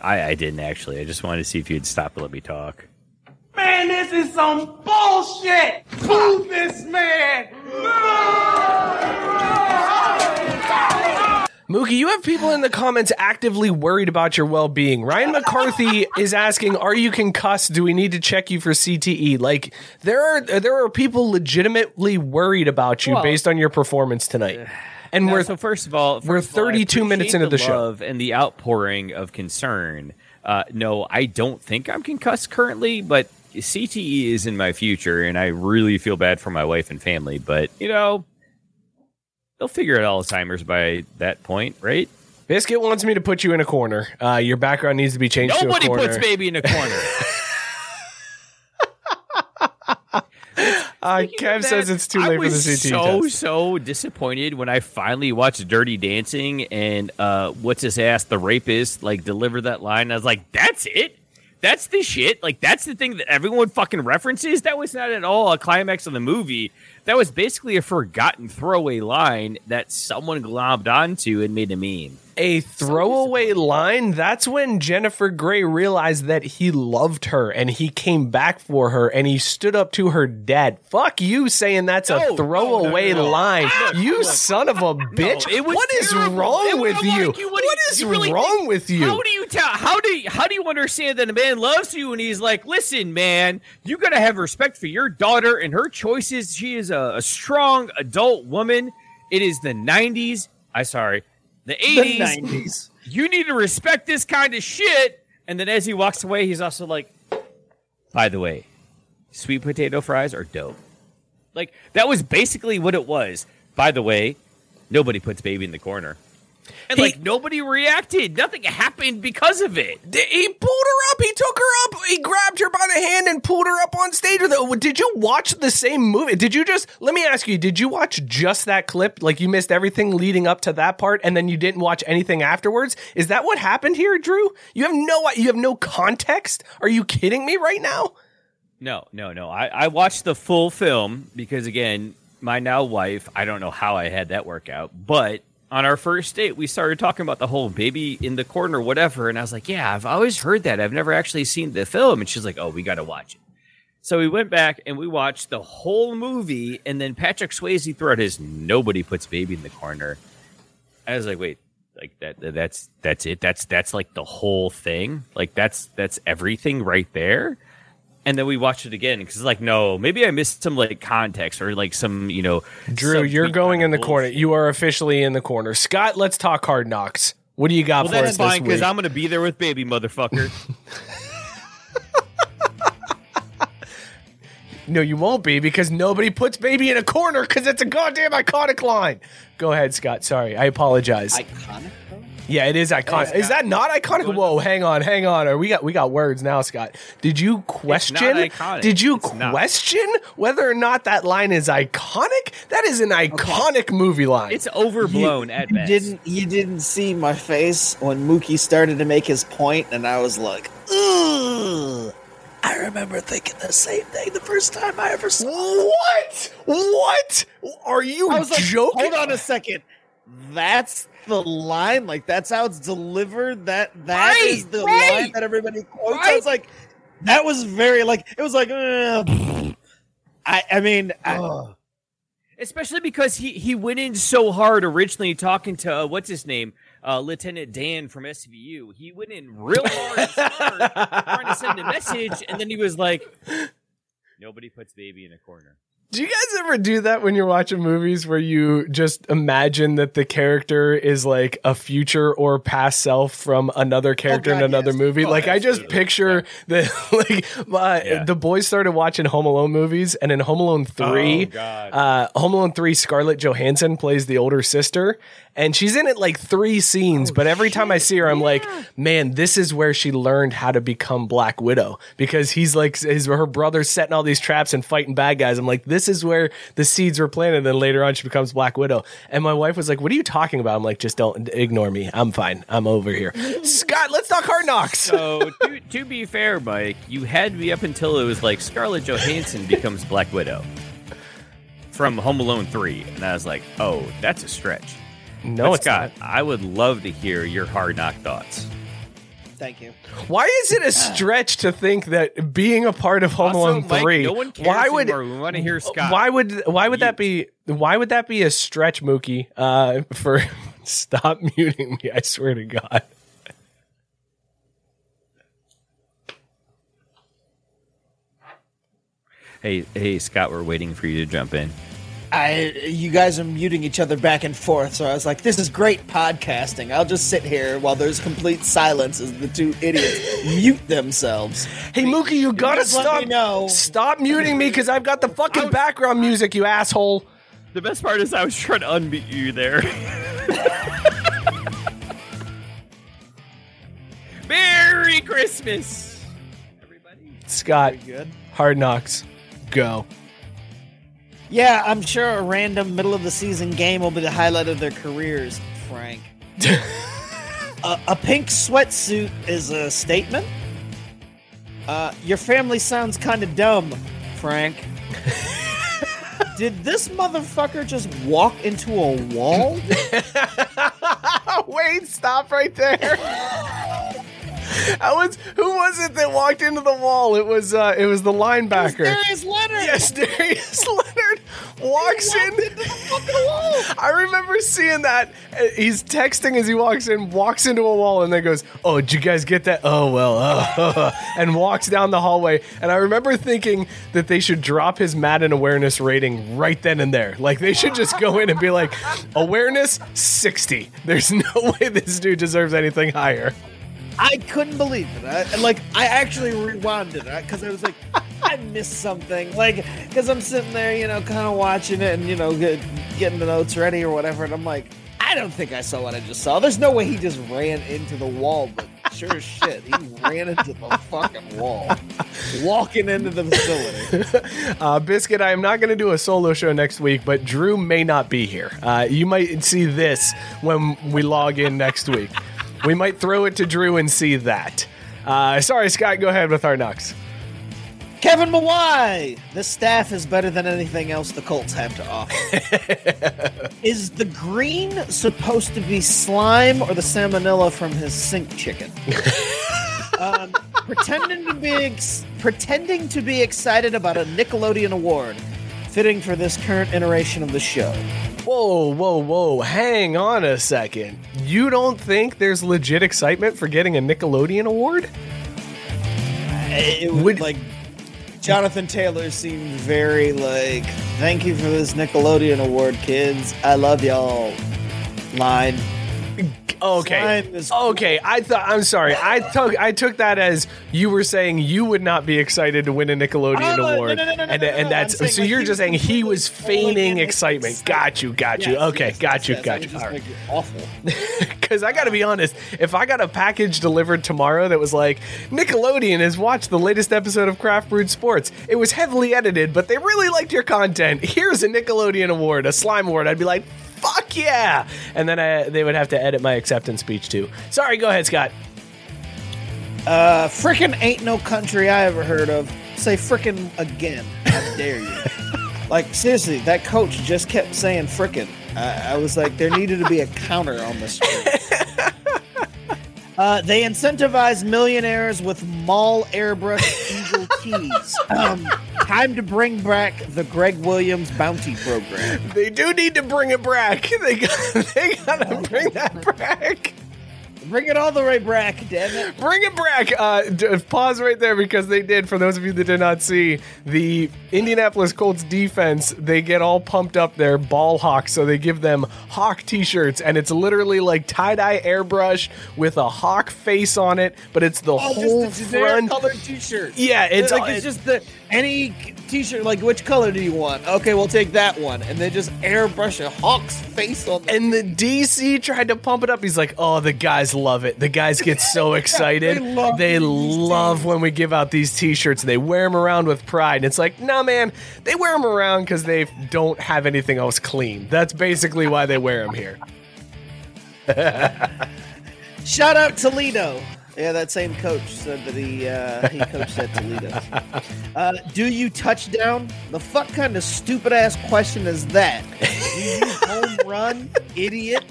I, I didn't actually. I just wanted to see if you'd stop and let me talk. Man, this is some bullshit! Move this man! Mookie, you have people in the comments actively worried about your well being. Ryan McCarthy is asking, "Are you concussed? Do we need to check you for CTE?" Like there are there are people legitimately worried about you Well- based on your performance tonight. And Now, we're so first of all, we're of all, I 32 minutes into the show. love and the outpouring of concern. Uh, no, I don't think I'm concussed currently, but CTE is in my future, and I really feel bad for my wife and family. But you know, they'll figure out Alzheimer's by that point, right? Biscuit wants me to put you in a corner. Uh, your background needs to be changed Nobody to a corner. puts baby in a corner. uh, Speaking Kev of says it's too late for the was CTE So test. so disappointed when I finally watched Dirty Dancing and uh, what's his ass, the rapist, like deliver that line. I was like, that's it. That's the shit. Like that's the thing that everyone fucking references. That was not at all a climax of the movie. That was basically a forgotten throwaway line that someone globbed onto and made a meme. a throwaway line. That's when Jennifer Grey realized that he loved her and he came back for her and he stood up to her dad. Fuck you saying that's No, a throwaway no, no, line. You son of a bitch. what is terrible. wrong It- with you? like, you- what what is you really wrong think- with you? How do you tell? How do you, how do you understand that a man loves you and he's like, listen, man, you got to have respect for your daughter and her choices. She is a, a strong adult woman. It is the '90s. I sorry, the The '80s. 90s. You need to respect this kind of shit. And then as he walks away, he's also like, by the way, sweet potato fries are dope. Like that was basically what it was. By the way, nobody puts baby in the corner. And He- like nobody reacted. Nothing happened because of it. He pulled her up. He took her up. He grabbed her by the hand and pulled her up on stage with it. Did you watch the same movie? Did you just, let me ask you, did you watch just that clip? Like you missed everything leading up to that part and then you didn't watch anything afterwards? Is that what happened here, Drew? You have no, you have no context? Are you kidding me right now? No, no, no. I, I watched the full film because again, my now wife, I don't know how I had that work out, but on our first date, we started talking about the whole baby in the corner, whatever. And I was like, yeah, I've always heard that. I've never actually seen the film. And she's like, oh, we got to watch it. So we went back and we watched the whole movie. And then Patrick Swayze threw out his nobody puts baby in the corner. I was like, wait, like that, that's, that's it. That's, that's like the whole thing. Like that's, that's everything right there and then we watched it again because it's like no maybe i missed some like context or like some you know Drew, you're going in the of corner. You are officially in the corner. Scott, let's talk hard knocks. What do you got well for that's us fine this because i'm gonna be there with baby motherfucker No, you won't be because nobody puts baby in a corner because it's a goddamn iconic line. Go ahead, Scott. Sorry, I apologize. Iconic. Though? yeah, it is iconic. Is that not iconic? Whoa, hang on, hang on. Or we got we got words now, Scott. Did you question? Did you It's not. question whether or not that line is iconic? That is an iconic movie line. it's overblown at You best didn't you didn't see my face when Mookie started to make his point, and I was like, Ugh. I remember thinking the same thing the first time I ever saw. it. what? What? Are you I was like, joking? hold on a second. That's the line. Like that's how it's delivered. That that is Right, the right, line that everybody quotes. I was like, that was very like it was like. Uh, I I mean, I, especially because he he went in so hard originally talking to uh, what's his name uh, lieutenant dan from svu he went in real hard and trying to send a message and then he was like nobody puts baby in a corner Do you guys ever do that when you're watching movies where you just imagine that the character is like a future or past self from another character in God, another yes. movie? Oh, like I just absolutely. picture that like uh, Yeah. the boys started watching Home Alone movies and in Home Alone 3 Oh, uh Home Alone 3 Scarlett Johansson plays the older sister and she's in it like 3 scenes but every time I see her I'm like man this is where she learned how to become Black Widow because he's like his her brother's setting all these traps and fighting bad guys I'm like this is where the seeds were planted and then later on she becomes Black Widow. And my wife was like what are you talking about? I'm like just don't ignore me. I'm fine. I'm over here. Scott let's talk hard knocks. So to, to be fair mike you had me up until it was like scarlett johansson becomes black widow from home alone 3 and i was like oh that's a stretch. No But it's scott not. I would love to hear your hard knock thoughts thank you. why is it a stretch to think that being a part of Home Also, Alone Mike, 3 no one cares why would anymore. we want to hear scott Why would why would that be why would that be a stretch, Mookie? Uh, for stop muting me! I swear to God. Hey, hey, Scott, we're waiting for you to jump in. I you guys are muting each other back and forth, so I was like, "This is great podcasting." I'll just sit here while there's complete silence as the two idiots mute themselves. Hey, Mookie, you gotta just stop! me know. Stop muting me because I've got the fucking background music, you asshole. The best part is I was trying to unmute you there. Merry Christmas, everybody. Scott, Good. hard knocks, go. Yeah, I'm sure a random middle of the season game will be the highlight of their careers, Frank. a, a pink sweatsuit is a statement. Uh, your family sounds kind of dumb, Frank. Did this motherfucker just walk into a wall? Wait, stop right there. I was who was it that walked into the wall? It was uh it was the linebacker. Darius Leonard. Yes, Darius Leonard walks in. I remember seeing that. Uh, He's texting as he walks in, walks into a wall, and then goes, "Oh, did you guys get that? Oh well," uh, and walks down the hallway. And I remember thinking that they should drop his Madden awareness rating right then and there. Like they should just go in and be like, "Awareness sixty. There's no way this dude deserves anything higher." I couldn't believe it. I, like, I actually rewound it because I was like, I missed something. Like, because I'm sitting there, you know, kind of watching it and, you know, get, getting the notes ready or whatever. And I'm like, I don't think I saw what I just saw. There's no way he just ran into the wall, but sure as shit, he ran into the fucking wall, walking into the facility. Uh, Biscuit, I am not going to do a solo show next week, but Drew may not be here. Uh, you might see this when we log in next week. We might throw it to Drew and see that. Uh, sorry, Scott, go ahead with our knocks. Kevin Mawai. This staff is better than anything else the Colts have to offer. is the green supposed to be slime or the salmonella from his sink chicken? um, pretending to be ex- pretending to be excited about a Nickelodeon award, fitting for this current iteration of the show. Whoa, whoa, whoa. Hang on a second. You don't think there's legit excitement for getting a Nickelodeon award? It would Would- like Jonathan Taylor seemed very like, "Thank you for this Nickelodeon award, kids. I love y'all." Line. Okay. Okay, I thought I'm sorry. I took I took that as you were saying you would not be excited to win a Nickelodeon no, award. no, no, and and that's so like, you're just saying he was feigning excitement. Got you, got you. Yes, okay, yes, got you, yes, got you. All right. awful. Because I got to be honest, if I got a package delivered tomorrow that was like Nickelodeon has watched the latest episode of Craft Brewed Sports, it was heavily edited, but they really liked your content. Here's a Nickelodeon award, a slime award. I'd be like, fuck yeah! And then I, they would have to edit my acceptance speech too. Sorry, go ahead, Scott. Uh, frickin' ain't no country I ever heard of. Say frickin' again. I dare you. like seriously, that coach just kept saying frickin'. I, I was like, there needed to be a counter on screen. Uh, they incentivize millionaires with mall airbrush eagle tees. Um, time to bring back the Gregg Williams bounty program. They do need to bring it back. They got, they gotta bring that back. Bring it all the way back, damn it. Bring it back. Uh, d- pause right there because they did. For those of you that did not see, the Indianapolis Colts defense, they get all pumped up. They're ball hawks, so they give them hawk T-shirts, and it's literally like tie dye airbrush with a hawk face on it, but it's the Oh, whole just generic front. colored T-shirt. Yeah, it's like all- it's just the any T-shirt. Like, which color do you want? Okay, we'll take that one, and they just airbrush a hawk's face on. The- And the DC tried to pump it up. He's like, "Oh, the guys love it. The guys get so excited. They love they love when we give out these T-shirts. They wear them around with pride." And it's like, "Nah, man. They wear them around because they don't have anything else clean. That's basically why they wear them here." Shout out Toledo. Yeah, that same coach said that he uh, he coached at Toledo. Uh, do you touchdown? The fuck kind of stupid ass question is that? Do you home run, idiot?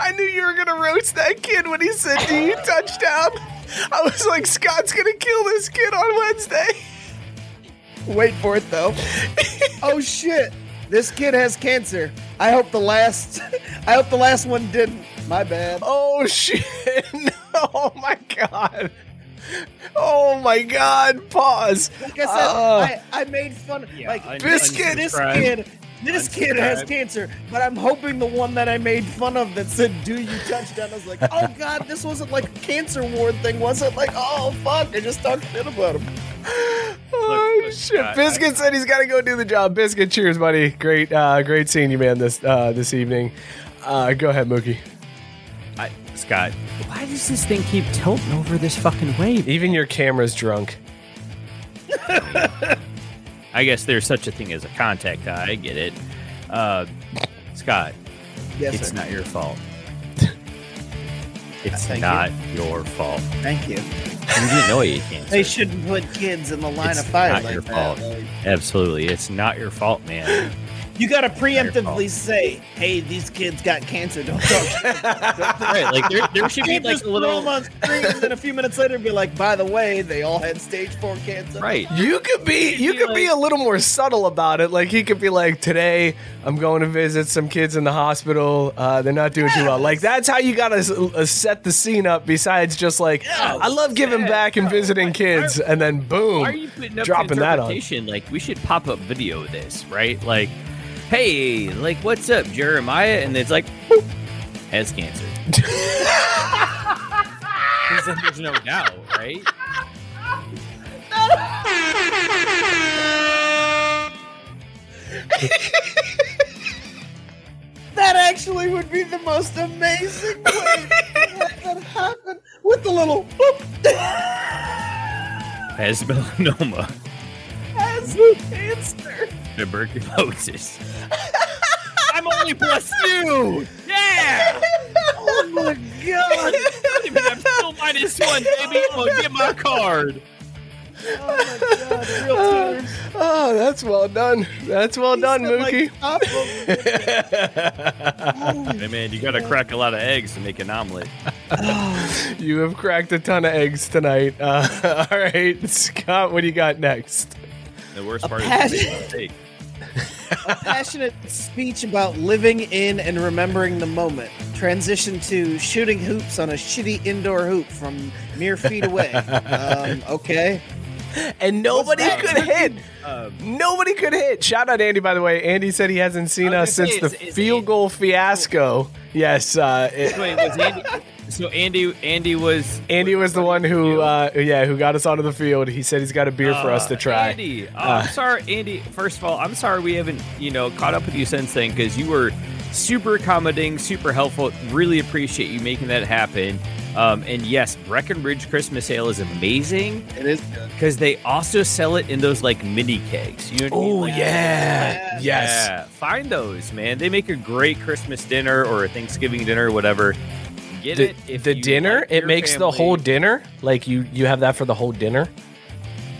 I knew you were gonna roast that kid when he said, "Do you touchdown?" I was like, "Scott's gonna kill this kid on Wednesday." Wait for it though. oh shit! This kid has cancer. I hope the last. I hope the last one didn't. My bad. Oh shit! Oh my god! Oh my god! Pause. Like I said, Uh, I, I made fun. like un- Biscuit, this kid, this kid has cancer. But I'm hoping the one that I made fun of that said "Do you touchdown?" I was like, oh god, this wasn't like a cancer ward thing, was it? Like, oh fuck, I just talked shit about him. Oh look, shit! Scott, Biscuit said he's got to go do the job. Biscuit, cheers, buddy. Great, uh, great seeing you, man. This uh, this evening. Uh, go ahead, Mookie. I, Scott, why does this thing keep tilting over this fucking wave? Even your camera's drunk. I guess there's such a thing as a contact eye. I get it. Uh, Scott, Yes, it's sir. not your fault. It's Thank not your fault. Thank you. You didn't know you can't. They shouldn't put kids in the line It's of fire not like your that. fault. Like, Absolutely, it's not your fault, man. You got to preemptively say, "Hey, these kids got cancer. Don't talk right? Like there, there should be like a little. on screen and then a few minutes later be like, "By the way, they all had stage four cancer." Right. You could be you be could be a little more subtle about it. Like he could be like, "Today I'm going to visit some kids in the hospital. Uh, they're not doing too well." Like that's how you gotta uh, set the scene up. Besides just like, I love giving back and visiting kids, and then boom, are you dropping that on. Like we should pop up video of this, right? Like, hey, like what's up, Jeremiah? And it's like, boop, has cancer. then there's no doubt, right? That actually would be the most amazing way to let that happen with the little whoop Has melanoma, has cancer. tuberculosis. I'm only plus two. Yeah. Oh my god! Wait a minute, I'm still minus one, baby. Oh, get my card. Oh, my god, real tears. Oh, that's well done. That's well done, Mookie. Hey man, you gotta crack a lot of eggs to make an omelet. you have cracked a ton of eggs tonight. Uh, all right, Scott, what do you got next? The worst part passion- is the mistake. A passionate speech about living in and remembering the moment. Transition to shooting hoops on a shitty indoor hoop from mere feet away. um, okay. And nobody could hit. Um, Nobody could hit. Shout out Andy, by the way. Andy said he hasn't seen us since say, the is- is field Andy- goal fiasco. Yes, uh, it- wait, was Andy? So Andy, Andy was Andy was the one who, uh, yeah, who got us onto the field. He said he's got a beer for us to Uh, try. Andy, oh, Uh. I'm sorry, Andy. First of all, I'm sorry we haven't, you know, caught up with you since then because you were super accommodating, super helpful. Really appreciate you making that happen. Um, and yes, Breckenridge Christmas Ale is amazing It is. because they also sell it in those like mini kegs. You know what I mean? Oh Like, yeah, yes. Yeah, find those, man. They make a great Christmas dinner or a Thanksgiving dinner, whatever. Get The, it. If the you dinner, like it your makes the whole dinner. Like you, you have that for the whole dinner.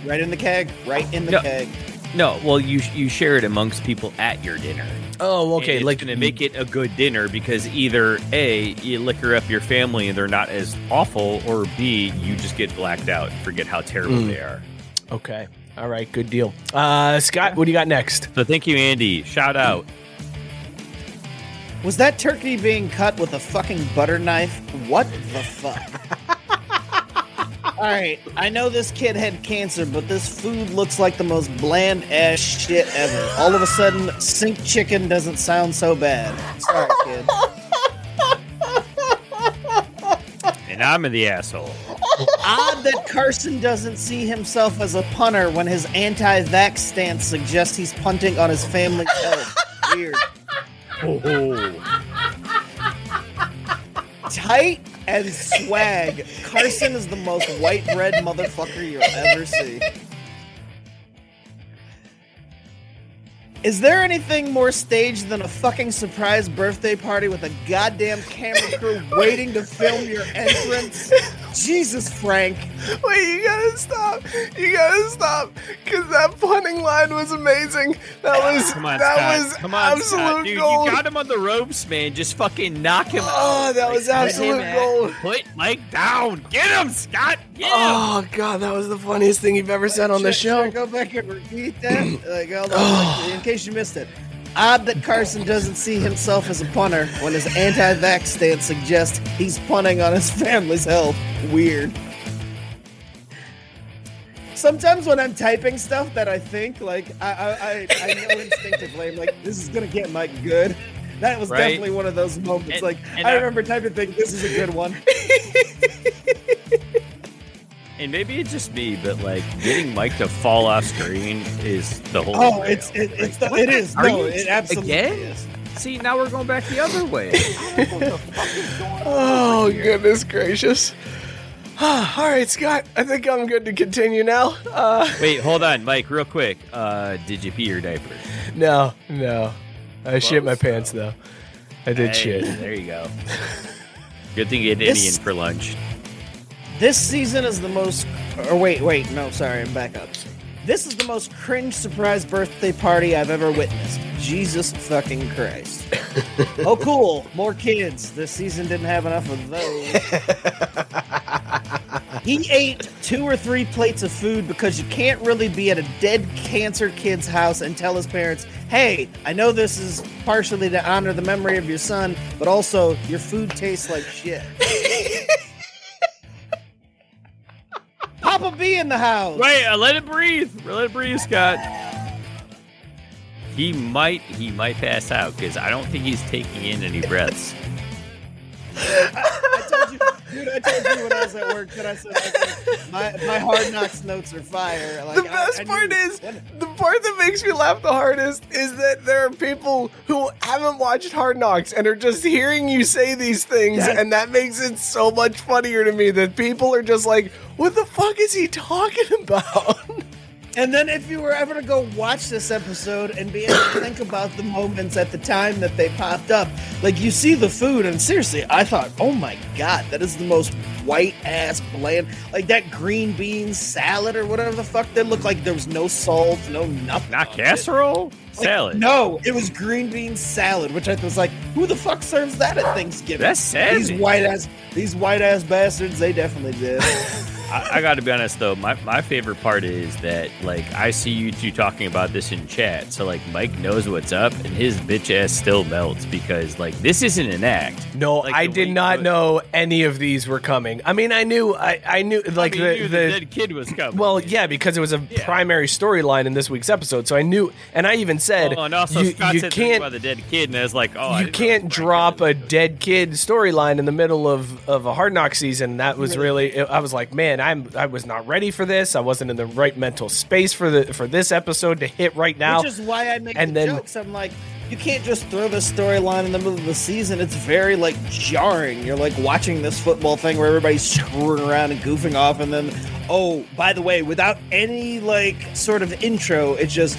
Right in the keg. Right in the No. keg. No, well, you you share it amongst people at your dinner. Oh, And it's going to make it a good dinner because either A, you liquor up your family and they're not as awful, or B, you just get blacked out and forget how terrible Mm. they are. Okay, all right, good deal. Uh, Scott, what do you got next? So thank you, Andy. Shout out. Was that turkey being cut with a fucking butter knife? What the fuck? All right, I know this kid had cancer, but this food looks like the most bland ass shit ever. All of a sudden, sink chicken doesn't sound so bad. Sorry, kid. And I'm in the asshole. Odd that Carson doesn't see himself as a punter when his anti-vax stance suggests he's punting on his family's health. Weird. Tight and swag. Carson is the most white bread motherfucker you'll ever see. Is there anything more staged than a fucking surprise birthday party with a goddamn camera crew waiting to film your entrance? Jesus, Frank. Wait, you gotta stop. You gotta stop. Because that punting line was amazing. That ah, was Come on, that Scott. was Come on, absolute Scott. Dude, gold. you got him on the ropes, man. Just fucking knock him Oh, out. Oh, that was Like, absolute him gold. Put Mike down. Get him, Scott. Get him. Oh god, that was the funniest thing you've ever said on the Should- should I show. go back and repeat that? like, hold on, oh. in case you missed it. Odd that Carson doesn't see himself as a punter when his anti-vax stance suggests he's punting on his family's health. Weird. Sometimes when I'm typing stuff that I think, like, I I, I, I know instinctively, I'm like, this is gonna get Mike good. That was Right. definitely one of those moments. And- like, and I I- remember typing, thinking, this is a good one. And maybe it's just me, but like getting Mike to fall off screen is the whole. Oh, grail. it's it, it's Like, the, it is. Are No, you it absolutely again? is. See, now we're going back the other way. Oh goodness gracious. All right, Scott. I think I'm good to continue now. Uh, Wait, hold on, Mike, real quick. Uh, did you pee your diaper? no, no. I shit my Close, pants though. I did Hey, shit. There you go. Good thing you had This- Indian for lunch. This season is the most. Or wait, wait, no, sorry, I'm back up. This is the most cringe surprise birthday party I've ever witnessed. Jesus fucking Christ. oh, cool. More kids. This season didn't have enough of those. he ate two or three plates of food because you can't really be at a dead cancer kid's house and tell his parents, hey, I know this is partially to honor the memory of your son, but also your food tastes like shit. Papa B in the house. Wait, uh, let it breathe. Let it breathe, Scott. He might, he might pass out because I don't think he's taking in any breaths. I dude. I told you when I was at work that I said like, my my hard knocks notes are fire. Like, the best I part knew- is the part that makes me laugh the hardest is that there are people who haven't watched Hard Knocks and are just hearing you say these things, Yes. and that makes it so much funnier to me that people are just like, "What the fuck is he talking about?" And then if you were ever to go watch this episode and be able to think about the moments at the time that they popped up, like you see the food, and seriously, I thought, oh my god, that is the most white ass bland, like that green bean salad or whatever the fuck that looked like there was no salt, no nothing. Not casserole. it. Casserole, Like, salad. No, it was green bean salad, which I was like, who the fuck serves that at Thanksgiving? That's sad. These white ass, these white ass bastards, they definitely did. I, I got to be honest though, my, my favorite part is that like I see you two talking about this in chat, so like Mike knows what's up, and his bitch ass still melts because like this isn't an act. No, Like I did way- not know any of these were coming. I mean, I knew, I, I knew, like I mean, the, you knew the, the dead kid was coming. well, yeah, because it was a primary storyline in this week's episode. So I knew, and I even said, Oh, and also you, Scott you said can't, about the dead kid, and I was like, oh, you didn't can't Brian drop a dead kid storyline in the middle of, of a hard knock season. That was really, I was like, man, I'm, I was not ready for this. I wasn't in the right mental space for the, for this episode to hit right now. Which is why I make and the then- jokes. I'm like, you can't just throw this storyline in the middle of the season. It's very like jarring. You're like watching this football thing where everybody's screwing around and goofing off, and then, oh, by the way, without any like sort of intro, it's just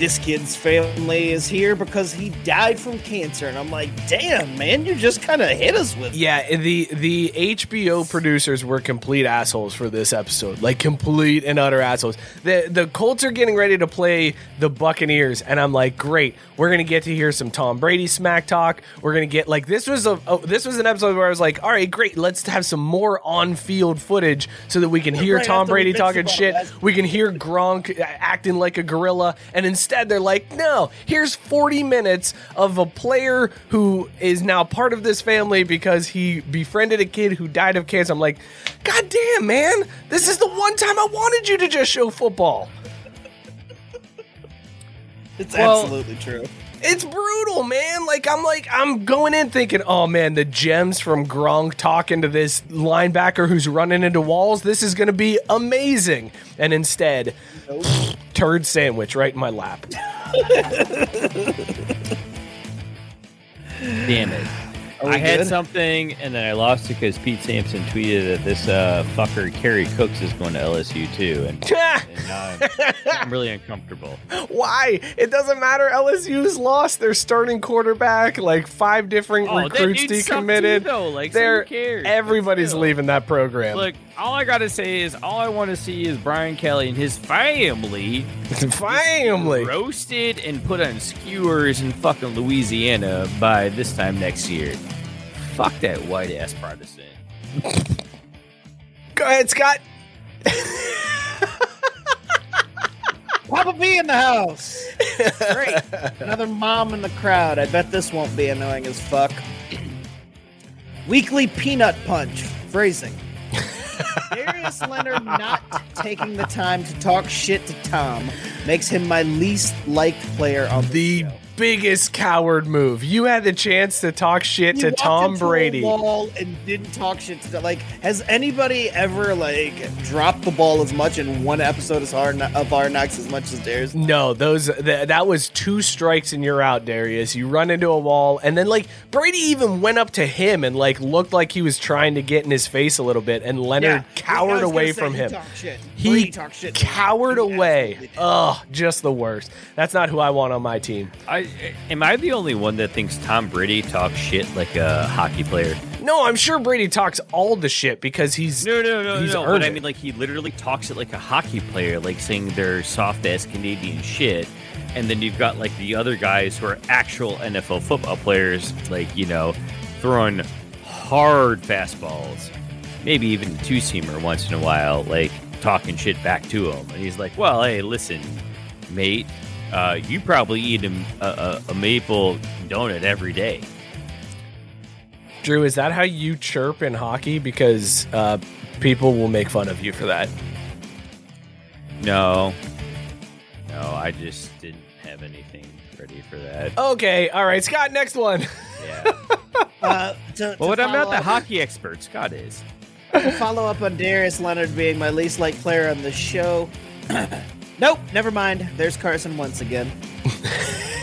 this kid's family is here because he died from cancer, and I'm like, damn, man, you just kind of hit us with. Yeah, the the HBO producers were complete assholes for this episode. Like complete and utter assholes. The the Colts are getting ready to play the Buccaneers and I'm like, "Great. We're going to get to hear some Tom Brady smack talk. We're going to get like this was a oh, this was an episode where I was like, "All right, great. Let's have some more on-field footage so that we can hear Right Tom Brady talking shit. We can hear Gronk acting like a gorilla, and instead they're like, no, here's 40 minutes of a player who is now part of this family because he befriended a kid who died of cancer. I'm like, God damn, man, this is the one time I wanted you to just show football. It's Well- absolutely true. It's brutal, man. Like I'm like I'm going in thinking, oh man, the gems from Gronk talking to this linebacker who's running into walls. This is going to be amazing. And instead, turd sandwich right in my lap. Damn it. Are we I had good? something and then I lost it because Pete Sampson tweeted that this uh, fucker Kerry Cooks is going to LSU too, and, and now I'm, I'm really uncomfortable. Why? It doesn't matter. LSU's lost their starting quarterback. Like five different Oh, recruits decommitted. too, though. Like, so They're who cares? Everybody's leaving that program. Look, all I gotta say is all I want to see is Brian Kelly and his family family. roasted and put on skewers in fucking Louisiana by this time next year. Fuck that white ass Protestant. Go ahead, Scott. Papa B in the house. Great. Another mom in the crowd. I bet this won't be annoying as fuck. Weekly peanut punch. Phrasing. Darius Leonard not taking the time to talk shit to Tom makes him my least liked player on the, The. Biggest coward move. You had the chance to talk shit He to Tom Brady. wall and didn't talk shit to like. Has anybody ever like dropped the ball as much in one episode as hard of Hard Knocks as much as Darius? No, those th- that was two strikes and you're out, Darius. You run into a wall, and then like Brady even went up to him and like looked like he was trying to get in his face a little bit, and Leonard Yeah. Cowered away say from him. Talked. He Brady talked shit cowered He away. absolutely did. Ugh, just the worst. That's not who I want on my team. I am I the only one that thinks Tom Brady talks shit like a hockey player? No, I'm sure Brady talks all the shit because he's No, no, no, He's no. earned But I mean, like he literally talks it like a hockey player, like saying their soft ass Canadian shit. And then you've got like the other guys who are actual NFL football players, like you know, throwing hard fastballs, maybe even a two seamer once in a while, like talking shit back to him. And he's like, "Well, hey, listen, mate, uh, you probably eat a, a, a maple donut every day." Drew. Is that how you chirp in hockey? Because uh, people will make fun of you for that. No, no, I just didn't have anything ready for that. Okay, all right, Scott. Next one. Yeah. Uh, to, Well, to what I'm not the hockey expert. Scott is. To follow up on Darius Leonard being my least liked player on the show. nope, never mind. There's Carson once again.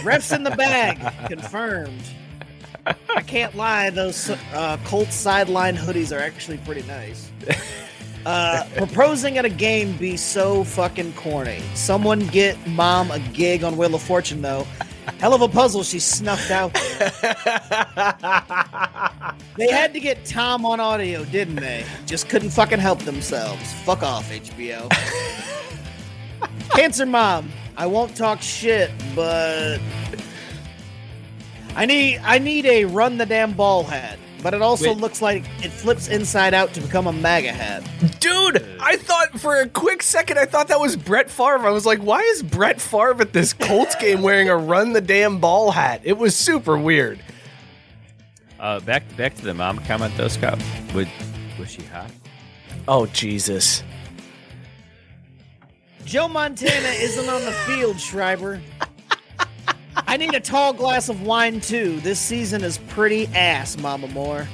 Refs in the bag, confirmed. I can't lie; those uh, Colts sideline hoodies are actually pretty nice. Uh, proposing at a game be so fucking corny. Someone get mom a gig on Wheel of Fortune though. Hell of a puzzle she snuffed out. they had to get Tom on audio, didn't they? Just couldn't fucking help themselves. Fuck off, HBO. Cancer mom. I won't talk shit, but I need I need a run the damn ball hat. But it also Wait. looks like it flips inside out to become a MAGA hat. Dude, I thought for a quick second, I thought that was Brett Favre. I was like, why is Brett Favre at this Colts game wearing a run the damn ball hat? It was super weird. Uh, back back to the mom comment though, Scott. Would was she hot? Oh, Jesus. Joe Montana isn't on the field, Schreiber. I need a tall glass of wine too. This season is pretty ass, Mama Moore.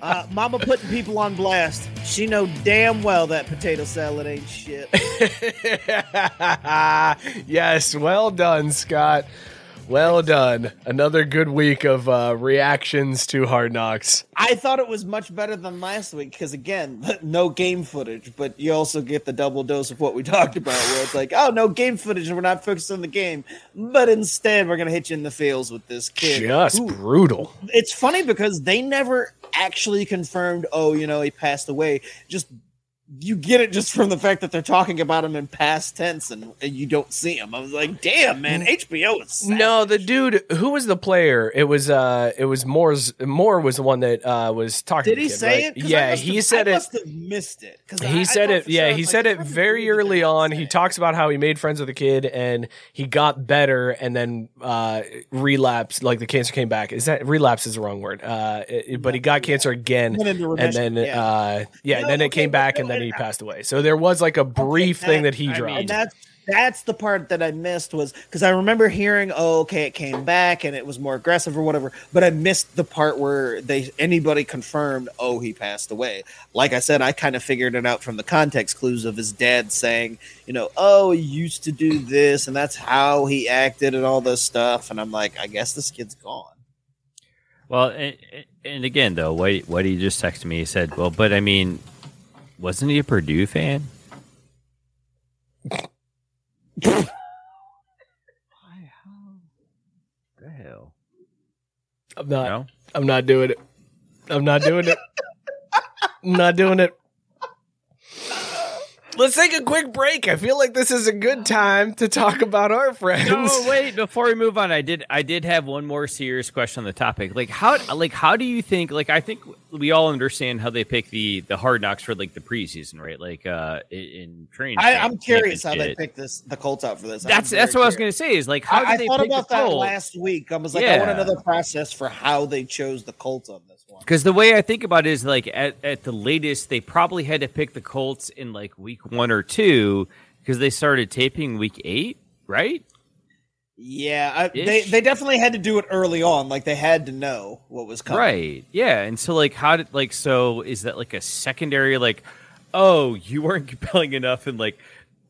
Uh, Mama putting people on blast. She know damn well that potato salad ain't shit. yes, well done, Scott. Well done. Another good week of uh, reactions to Hard Knocks. I thought it was much better than last week because again, no game footage, but you also get the double dose of what we talked about, where it's like, oh, no game footage, and we're not focused on the game, but instead we're gonna hit you in the feels with this kid. Just who- brutal. it's funny because they never actually confirmed, oh, you know, he passed away. Just you get it just from the fact that they're talking about him in past tense and, and you don't see him. I was like, damn, man, HBO is sad. No, the dude who was the player? It was uh it was Moore's Moore was the one that uh was talking Did he kid, say right? it? I Yeah, he have- said I it Must have missed it. 'cause I- I he said thought it yeah he was said like, it very early on he talks about how he made friends with the kid and he got better and then uh relapsed like the cancer came back is that relapse is the wrong word uh it- but he got cancer again and then yeah. uh yeah and then it okay, came back no, and then he passed away so there was like a brief that- thing that he I dropped And that's that's the part that I missed was because I remember hearing, oh, okay, it came back and it was more aggressive or whatever, but I missed the part where they anybody confirmed, oh, he passed away. Like I said, I kind of figured it out from the context clues of his dad saying, you know, oh, he used to do this and that's how he acted and all this stuff, and I'm like, I guess this kid's gone. Well, and, and again though, what what he just texted me, he said, "Well, but I mean, wasn't he a Purdue fan?" Why? How? The hell? I'm not No. I'm not doing it I'm not doing it I'm not doing it Let's take a quick break. I feel like this is a good time to talk about our friends. No, wait. Before we move on, I did I did have one more serious question on the topic. Like how like how do you think like I think we all understand how they pick the the hard knocks for like the preseason, right? Like uh in- in training. I, I'm curious how they pick this the Colts out for this. I'm That's very that's what I was gonna say. Is like how did I, I they thought pick about the that Colts? last week. I was like, I want another process for how they chose the Colts on this one. Because the way I think about it is like at, at the latest, they probably had to pick the Colts in like week one or two because they started taping week eight, right? Yeah, I, they they definitely had to do it early on. Like they had to know what was coming. Right. Yeah. And so like how did like so is that like a secondary like oh you weren't compelling enough and like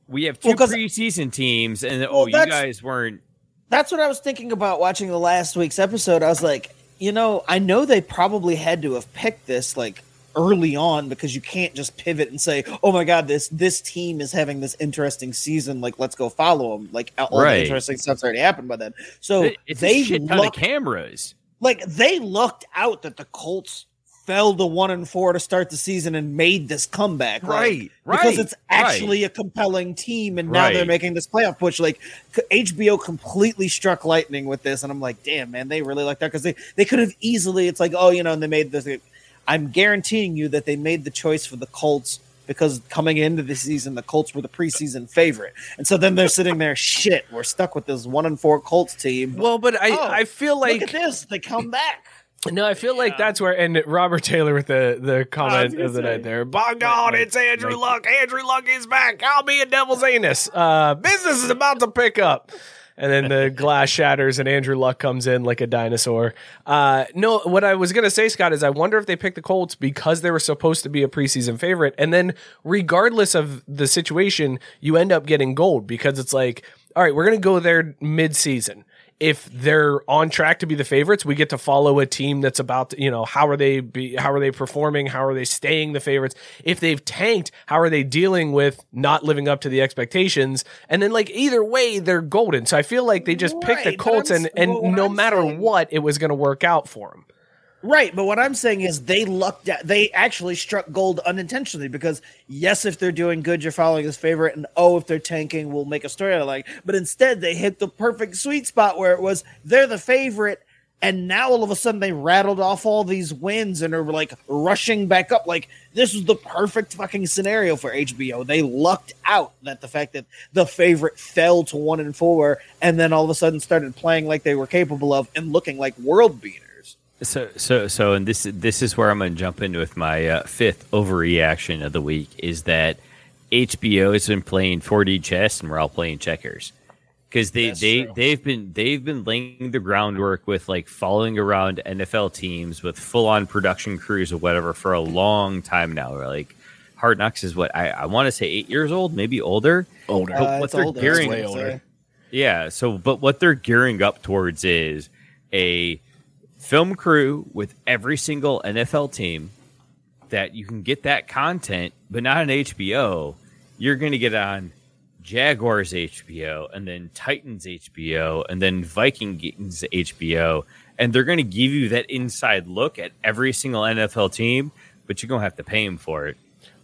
we have two Well, preseason teams and oh you guys weren't That's what I was thinking about watching the last week's episode. I was like, you know, I know they probably had to have picked this like early on because you can't just pivot and say, "Oh my god, this this team is having this interesting season. Like, let's go follow them." Like all Right. the interesting stuff's already happened by then. So it- it's they a shit ton of cameras. like they lucked out that the Colts fell to one and four to start the season and made this comeback. like, Right, because it's actually a compelling team, and now they're making this playoff push. Like HBO completely struck lightning with this, and I'm like, damn, man, they really like that because they they could have easily. It's like, oh, you know, and they made this. I'm guaranteeing you that they made the choice for the Colts because coming into the season, the Colts were the preseason favorite, and so then they're sitting there, shit, we're stuck with this one and four Colts team. well, but I, Oh, I feel like Look at this, they come back. No, I feel like that's where and Robert Taylor with the the comment of the say. night there. By God, it's Andrew Luck. Andrew Luck is back. I'll be a devil's anus. Uh, business is about to pick up. And then the glass shatters and Andrew Luck comes in like a dinosaur. Uh, no, what I was gonna say, Scott, is I wonder if they picked the Colts because they were supposed to be a preseason favorite, and then regardless of the situation, you end up getting gold because it's like, all right, we're gonna go there mid season if they're on track to be the favorites, we get to follow a team that's about to, you know how are they be how are they performing, how are they staying the favorites. If they've tanked, how are they dealing with not living up to the expectations? And then like either way, they're golden. So I feel like they just picked the Right, Colts, and and what no I'm matter saying- what, it was going to work out for them. Right, but what I'm saying is they lucked out. They actually struck gold unintentionally because yes, if they're doing good, you're following his favorite, and oh, if they're tanking, we'll make a story out of like. But instead, they hit the perfect sweet spot where it was they're the favorite, and now all of a sudden they rattled off all these wins and are like rushing back up. Like this was the perfect fucking scenario for HBO. They lucked out that the fact that the favorite fell to one and four, and then all of a sudden started playing like they were capable of and looking like world beaters. So, so, so, and this this is where I'm going to jump in with my uh, fifth overreaction of the week is that HBO has been playing 4D chess and we're all playing checkers because they That's they true. they've been they've been laying the groundwork with like following around NFL teams with full on production crews or whatever for a long time now. Or like Hard Knocks is what I, I want to say eight years old, maybe older. Older. Uh, what they're older, gearing- I would Way older. Yeah. So, but what they're gearing up towards is a film crew with every single NFL team that you can get that content, but not on HBO. You're going to get on Jaguars HBO and then Titans HBO and then Vikings HBO. And they're going to give you that inside look at every single NFL team, but you're going to have to pay them for it.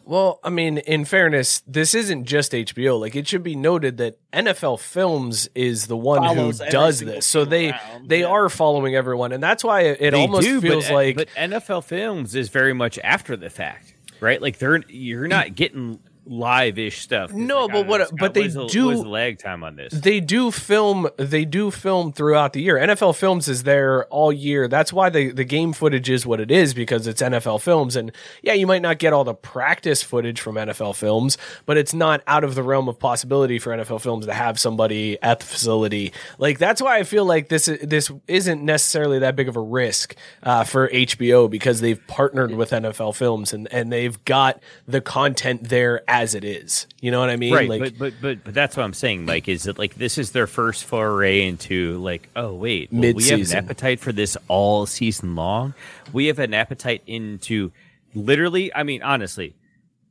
Well, I mean, in fairness, this isn't just HBO. Like it should be noted that NFL Films is the one Follows who does this. So they around, they yeah. are following everyone, and that's why it, it They almost do, feels but, like but NFL Films is very much after the fact, right? Like they're you're not getting live-ish stuff. 'cause, No, like, but what- Scott, but they what is the- do- lag time on this. they do film they do film throughout the year nfl films is there all year that's why the, the game footage is what it is because it's nfl films and yeah you might not get all the practice footage from nfl films but it's not out of the realm of possibility for nfl films to have somebody at the facility like that's why i feel like this is- this isn't necessarily that big of a risk uh, for hbo because they've partnered with nfl films and, and they've got the content there as it is you know what i mean right, like but, but but but that's what I'm saying, Mike. Is that like this is their first foray into like, oh wait, well, we have an appetite for this all season long. We have an appetite into literally. I mean, honestly,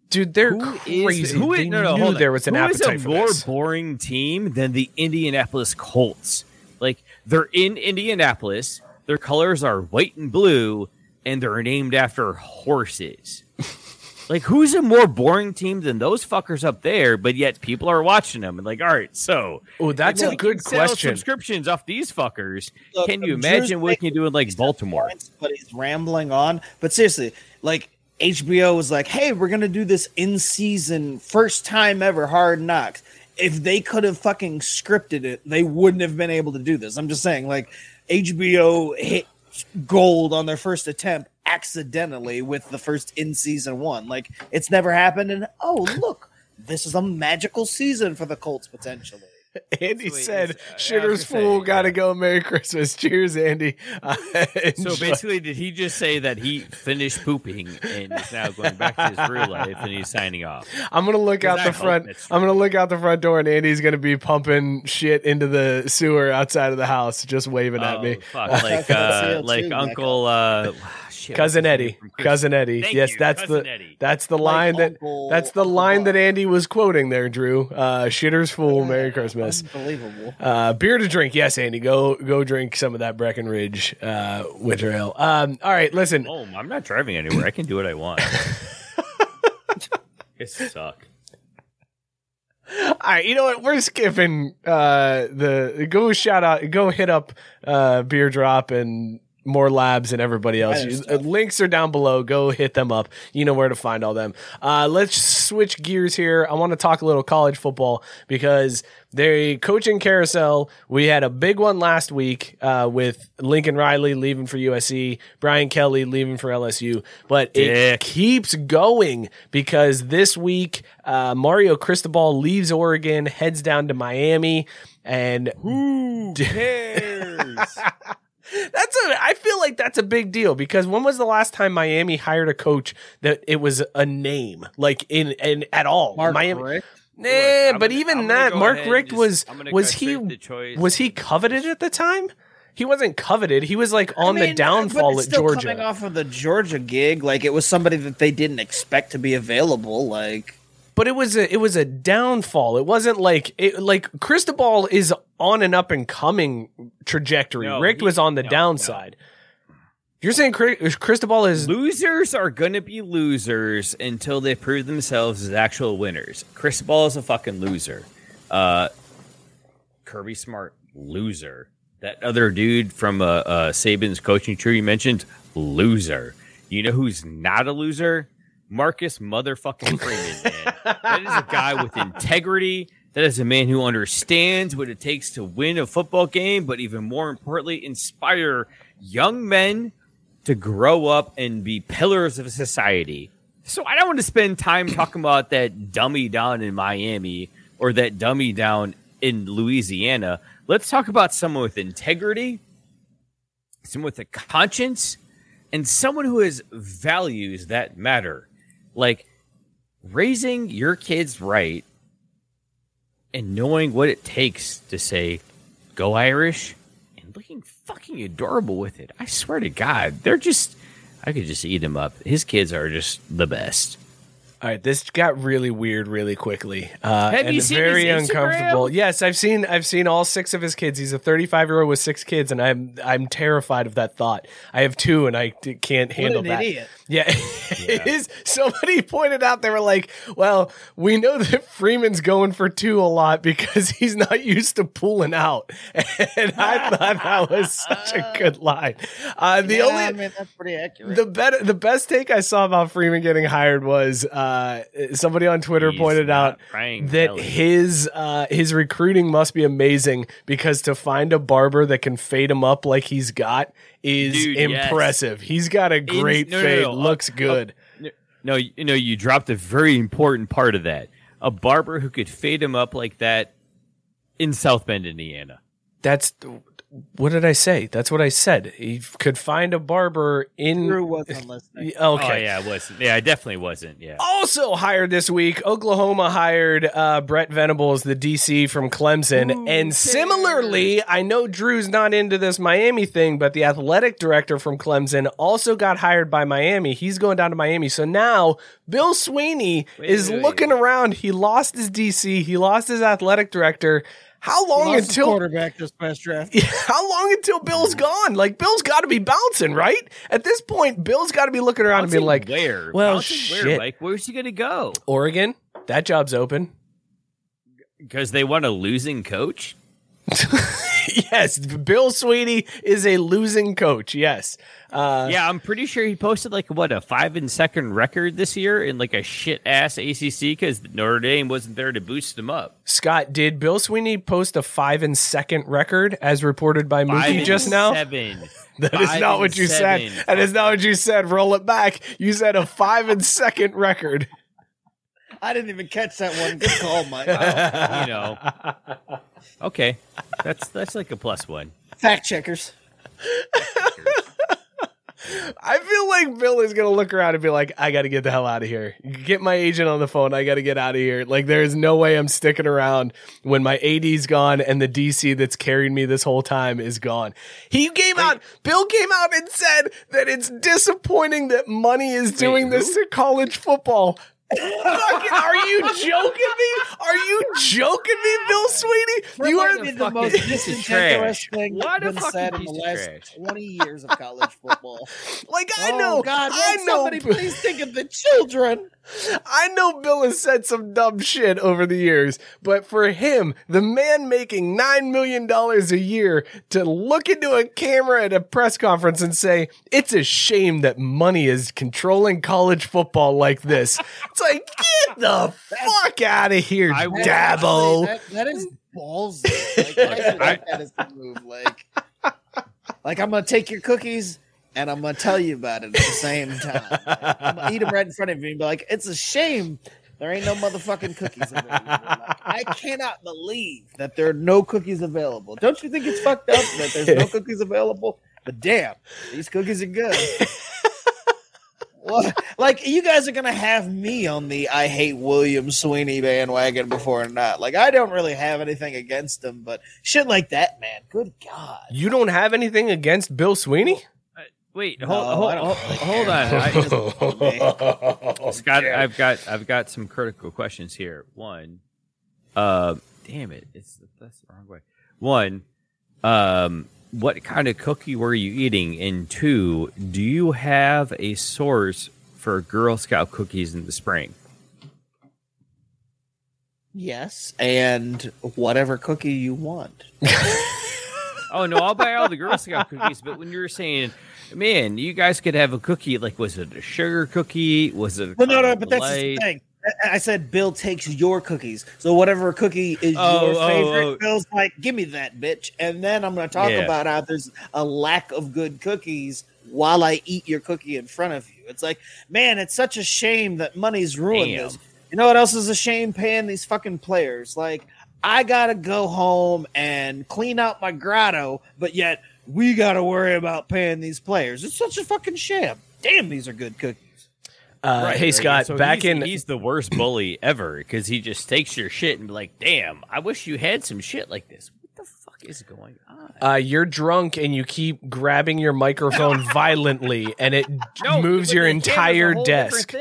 dude they're Who is crazy who they is, no, no, knew hold there was an Who is appetite a for more this. boring team than the Indianapolis Colts. Like they're in Indianapolis, their colors are white and blue, and they're named after horses. like who's a more boring team than those fuckers up there? But yet people are watching them and like, all right, so Oh, that's if a we good can sell question. Subscriptions off these fuckers. Look, can you Drew's imagine what you do in like Baltimore? points, but he's rambling on. But seriously, like HBO was like, "Hey, we're gonna do this in season, first time ever, Hard Knocks." If they could have fucking scripted it, they wouldn't have been able to do this. I'm just saying, like HBO hit gold on their first attempt accidentally with the first in season one. Like it's never happened, and oh look, this is a magical season for the Colts potentially. Andy Sweet. said, Is- I was "Shitter's gonna say, fool, gotta yeah. go. Merry Christmas. Cheers, Andy." Uh, So basically, did he just say that he finished pooping and is now going back to his real life and he's signing off? I'm gonna look out I the hope front. I'm gonna look out the front door, and Andy's gonna be pumping shit into the sewer outside of the house, just waving at Oh, me. fuck, like uh, like Uncle uh, shit, Cousin Eddie, name from Christmas? cousin Eddie. Thank yes, you, that's Cousin the Eddie. that's the Like line that Uncle- that's the line Buck. that Andy was quoting there, Drew. Uh, Shitter's fool. Merry Christmas. Unbelievable. Uh, beer to drink, yes, Andy. Go go drink some of that Breckenridge uh, winter ale. Um, all right, listen. Oh, I'm not driving anywhere. I can do what I want. it suck. All right, you know what? We're skipping uh, the go shout out, go hit up uh, Beer Drop and more labs and everybody else. Uh, links are down below. Go hit them up. You know where to find all them. Uh, let's switch gears here. I want to talk a little college football because the coaching carousel. We had a big one last week uh, with Lincoln Riley leaving for USC, Brian Kelly leaving for LSU, but it keeps going because this week uh, Mario Cristobal leaves Oregon, heads down to Miami, and who cares? That's a. I feel like that's a big deal because when was the last time Miami hired a coach that it was a name like in in at all? Mark Miami. Richt? Nah, I'm but gonna- even that, Mark and Richt just- was was he straight to choice. was he coveted at the time? He wasn't coveted. He was like on I the downfall at Georgia. Coming off of the Georgia gig, like it was somebody that they didn't expect to be available. Like but it was a it was a downfall. It wasn't like it like Cristobal is on an up and coming trajectory. No, Richt he- was on the no, downside. You're saying Cri- Cristobal is Losers are going to be losers until they prove themselves as actual winners. Cristobal is a fucking loser. Uh, Kirby Smart, loser. That other dude from uh, uh, Saban's coaching tree you mentioned, loser. You know who's not a loser? Marcus motherfucking Freeman, man. that is a guy with integrity. That is a man who understands what it takes to win a football game, but even more importantly, inspire young men to grow up and be pillars of society. So I don't want to spend time talking about that dummy down in Miami or that dummy down in Louisiana. Let's talk about someone with integrity, someone with a conscience, and someone who has values that matter. Like raising your kids right and knowing what it takes to say, go Irish, and looking fucking adorable with it. I swear to God, they're just, I could just eat them up. His kids are just the best. All right, this got really weird really quickly. Uh, Have and you seen very his Instagram? uncomfortable. Yes, I've seen I've seen all six of his kids. He's a 35 year old with six kids, and I'm I'm terrified of that thought. I have two, and I d- can't handle an that. idiot. Yeah, it is. Somebody pointed out they were like, "Well, we know that Freeman's going for two a lot because he's not used to pulling out," and I thought that was such a good line. Uh, the yeah, only I mean that's pretty accurate. the better, the best take I saw about Freeman getting hired was uh, somebody on Twitter He's pointed out that Kelly. his uh, his recruiting must be amazing because to find a barber that can fade him up like he's got is Dude, yes. impressive. He's got a great no, no, fade, no. looks Uh, good. No, you know, you dropped a very important part of that. A barber who could fade him up like that in South Bend, Indiana. That's what did I say? That's what I said. He could find a barber in. Drew wasn't listening. Okay. Oh yeah, I wasn't. Yeah, I definitely wasn't. Yeah. Also hired this week, Oklahoma hired uh, Brent Venables, the DC from Clemson. and similarly, I know Drew's not into this Miami thing, but the athletic director from Clemson also got hired by Miami. He's going down to Miami. So now Bill Sweeney is wait, wait, looking around. He lost his DC, he lost his athletic director. How long Lost his until quarterback this past draft. how long until Bill's gone? Like Bill's got to be bouncing, right? At this point, Bill's got to be looking around and being like, where? well, Bouncing shit. Where, Mike? Where's he gonna go? Oregon, that job's open. Because they want a losing coach. yes, Bill Sweeney is a losing coach. Yes. Uh, yeah, I'm pretty sure he posted like what a five and second record this year in like a shit ass ACC because Notre Dame wasn't there to boost him up. Scott, did Bill Sweeney post a five and second record as reported by Mookie just now? seven. That is Five not what you seven. said. That is not what you said. Roll it back. You said a five and second record. I didn't even catch that one. Good call, Mike. you know. Okay, that's that's like a plus one. Fact checkers. I feel like Bill is gonna look around and be like, "I got to get the hell out of here. Get my agent on the phone. I got to get out of here. Like, there is no way I'm sticking around when my AD's gone and the DC that's carried me this whole time is gone." He came out. Bill came out and said that it's disappointing that money is doing this to college football. Fucking, are you joking me? Are you joking me, Bill Sweeney? You are Probably the fucking most piece of disingenuous trash. thing What a that's been said in the last trash. 20 years of college football. like I oh, know, God, I know. somebody please think of the children. I know Bill has said some dumb shit over the years, but for him, the man making $9 million a year to look into a camera at a press conference and say, it's a shame that money is controlling college football like this. It's like, get the fuck out of here, I, Dabo. That, that is ballsy. Like, I like that as the move. Like, like I'm gonna take your cookies and I'm gonna tell you about it at the same time. I'm gonna eat them right in front of you and be like, "It's a shame there ain't no motherfucking cookies available." Like, I cannot believe that there are no cookies available. Don't you think it's fucked up that there's no cookies available? But damn, these cookies are good. Well, like you guys are gonna have me on the I hate William Sweeney bandwagon before or not. Like I don't really have anything against him, but shit like that, man. Good God. You don't have anything against Bill Sweeney? Wait, hold, I hold, hold, hold on. I, care. Scott, I've got I've got some critical questions here. One, uh, damn it, it's that's the wrong way. One, um, what kind of cookie were you eating? And two, do you have a source for Girl Scout cookies in the spring? Yes, and whatever cookie you want. Oh no, I'll buy all the Girl Scout cookies. But when you were saying, man, you guys could have a cookie, like was it a sugar cookie? Was it? A Well, no, no, caramel but that's light? the thing. I- said Bill takes your cookies. So whatever cookie is Oh, your oh, favorite, oh. Bill's like, give me that bitch. And then I'm going to talk Yeah. about how there's a lack of good cookies while I eat your cookie in front of you. It's like, man, it's such a shame that money's ruined Damn. this. You know what else is a shame? Paying these fucking players. Like, I got to go home and clean out my grotto, but yet we got to worry about paying these players. It's such a fucking sham. Damn, these are good cookies. Uh, Right, hey. Scott, So back he's, in. he's the worst bully ever because he just takes your shit and be like, "Damn, I wish you had some shit like this." What the fuck is going on? Uh, you're drunk and you keep grabbing your microphone violently, and it moves your the camera's a entire desk.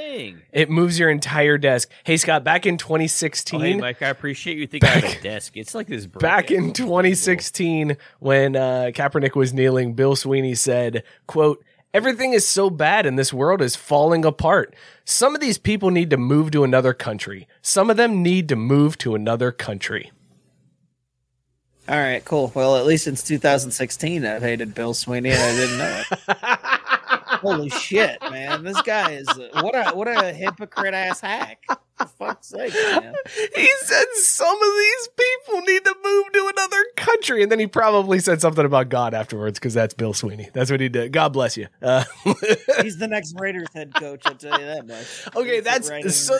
It moves your entire desk. Hey, Scott, back in Oh, 2016, hey, Mike, I appreciate you thinking I have a desk. It's like this. back in 2016 when uh, Kaepernick was kneeling, Bill Sweeney said, "quote Everything is so bad and this world is falling apart. Some of these people need to move to another country. Some of them need to move to another country." All right, cool. Well, at least since 2016, I've hated Bill Sweeney, and I didn't know it. Holy shit, man! This guy is what a what a hypocrite ass hack. For fuck's sake, man. He said some of these people need to move to another country, and then he probably said something about God afterwards because that's Bill Sweeney. That's what he did. God bless you. Uh, He's the next Raiders head coach. I'll tell you that much. Okay, He'll that's- right so-.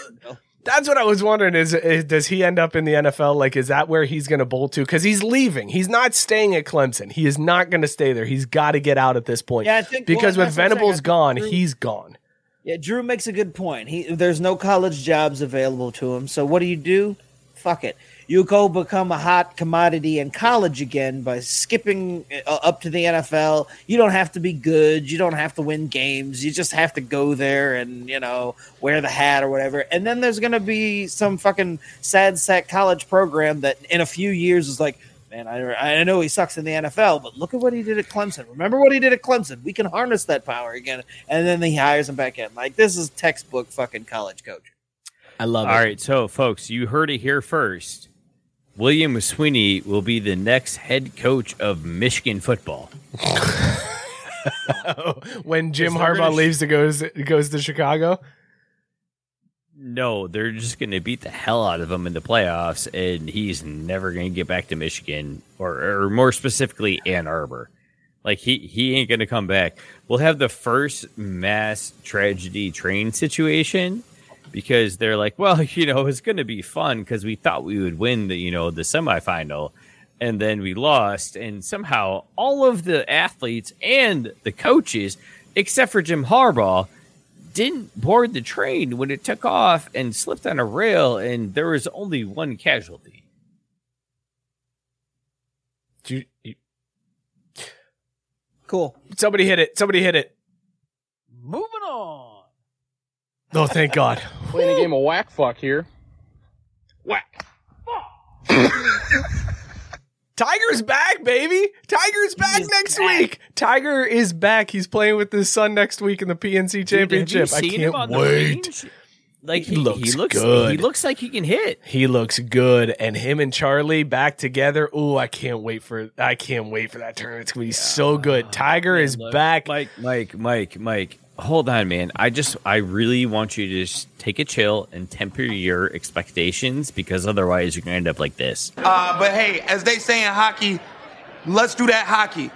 That's what I was wondering. Is, is does he end up in the NFL? Like, is that where he's going to bolt to? Because he's leaving. He's not staying at Clemson. He is not going to stay there. He's got to get out at this point. Yeah, I think- because well, with that's what saying. Venables gone, Drew- he's gone. Yeah, Drew makes a good point. He there's no college jobs available to him. So what do you do? Fuck it. You go become a hot commodity in college again by skipping uh, up to the NFL. You don't have to be good. You don't have to win games. You just have to go there and you know wear the hat or whatever. And then there's gonna be some fucking sad sack college program that in a few years is like, man, I, I know he sucks in the NFL, but look at what he did at Clemson. Remember what he did at Clemson? We can harness that power again. And then he hires him back in. Like this is textbook fucking college coach. I love it. All right, so folks, you heard it here first. William Sweeney will be the next head coach of Michigan football. when Jim Harbaugh gonna sh- leaves to goes goes to Chicago. No, they're just going to beat the hell out of him in the playoffs, and he's never going to get back to Michigan, or, or more specifically, Ann Arbor. Like he he ain't going to come back. We'll have the first mass tragedy train situation because they're like, well, you know, it's going to be fun because we thought we would win the you know the semifinal, and then we lost, and somehow all of the athletes and the coaches, except for Jim Harbaugh, didn't board the train when it took off and slipped on a rail, and there was only one casualty. You- you- Cool. somebody hit it. Somebody hit it. Moving on. Oh, thank God. Playing a game of whack fuck here. Whack. Tiger's back, baby. Tiger's back is next back. week. Tiger is back. He's playing with his son next week in the PNC Championship. I can't wait. Like He he, looks he looks good. He looks like he can hit. He looks good, and him and Charlie back together. Ooh, I can't wait for I can't wait for that tournament. It's gonna be so good. Tiger is back. Mike, Mike, Mike, Mike. Hold on, man. I just, I really want you to just take a chill and temper your expectations because otherwise you're gonna end up like this. Uh, but hey, as they say in hockey, let's do that hockey.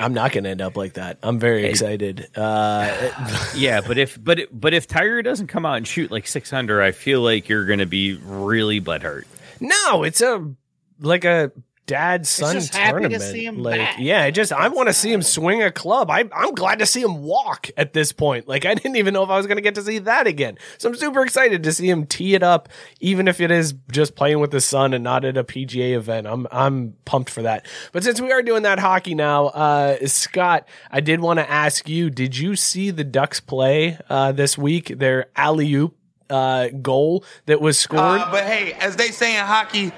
I'm not gonna end up like that. I'm very excited. Uh, Yeah, but if, but, but if Tiger doesn't come out and shoot like 600, I feel like you're gonna be really butthurt. no, it's a like a dad son just happy to tournament. see him like, back. yeah, I just I want to see him swing a club. I, I'm glad to see him walk at this point. Like, I didn't even know if I was going to get to see that again. So I'm super excited to see him tee it up, even if it is just playing with his son and not at a PGA event. I'm I'm pumped for that. But since we are doing that hockey now, uh, Scott, I did want to ask you: Did you see the Ducks play uh, this week? Their alley oop uh, goal that was scored. Uh, but hey, as they say in hockey,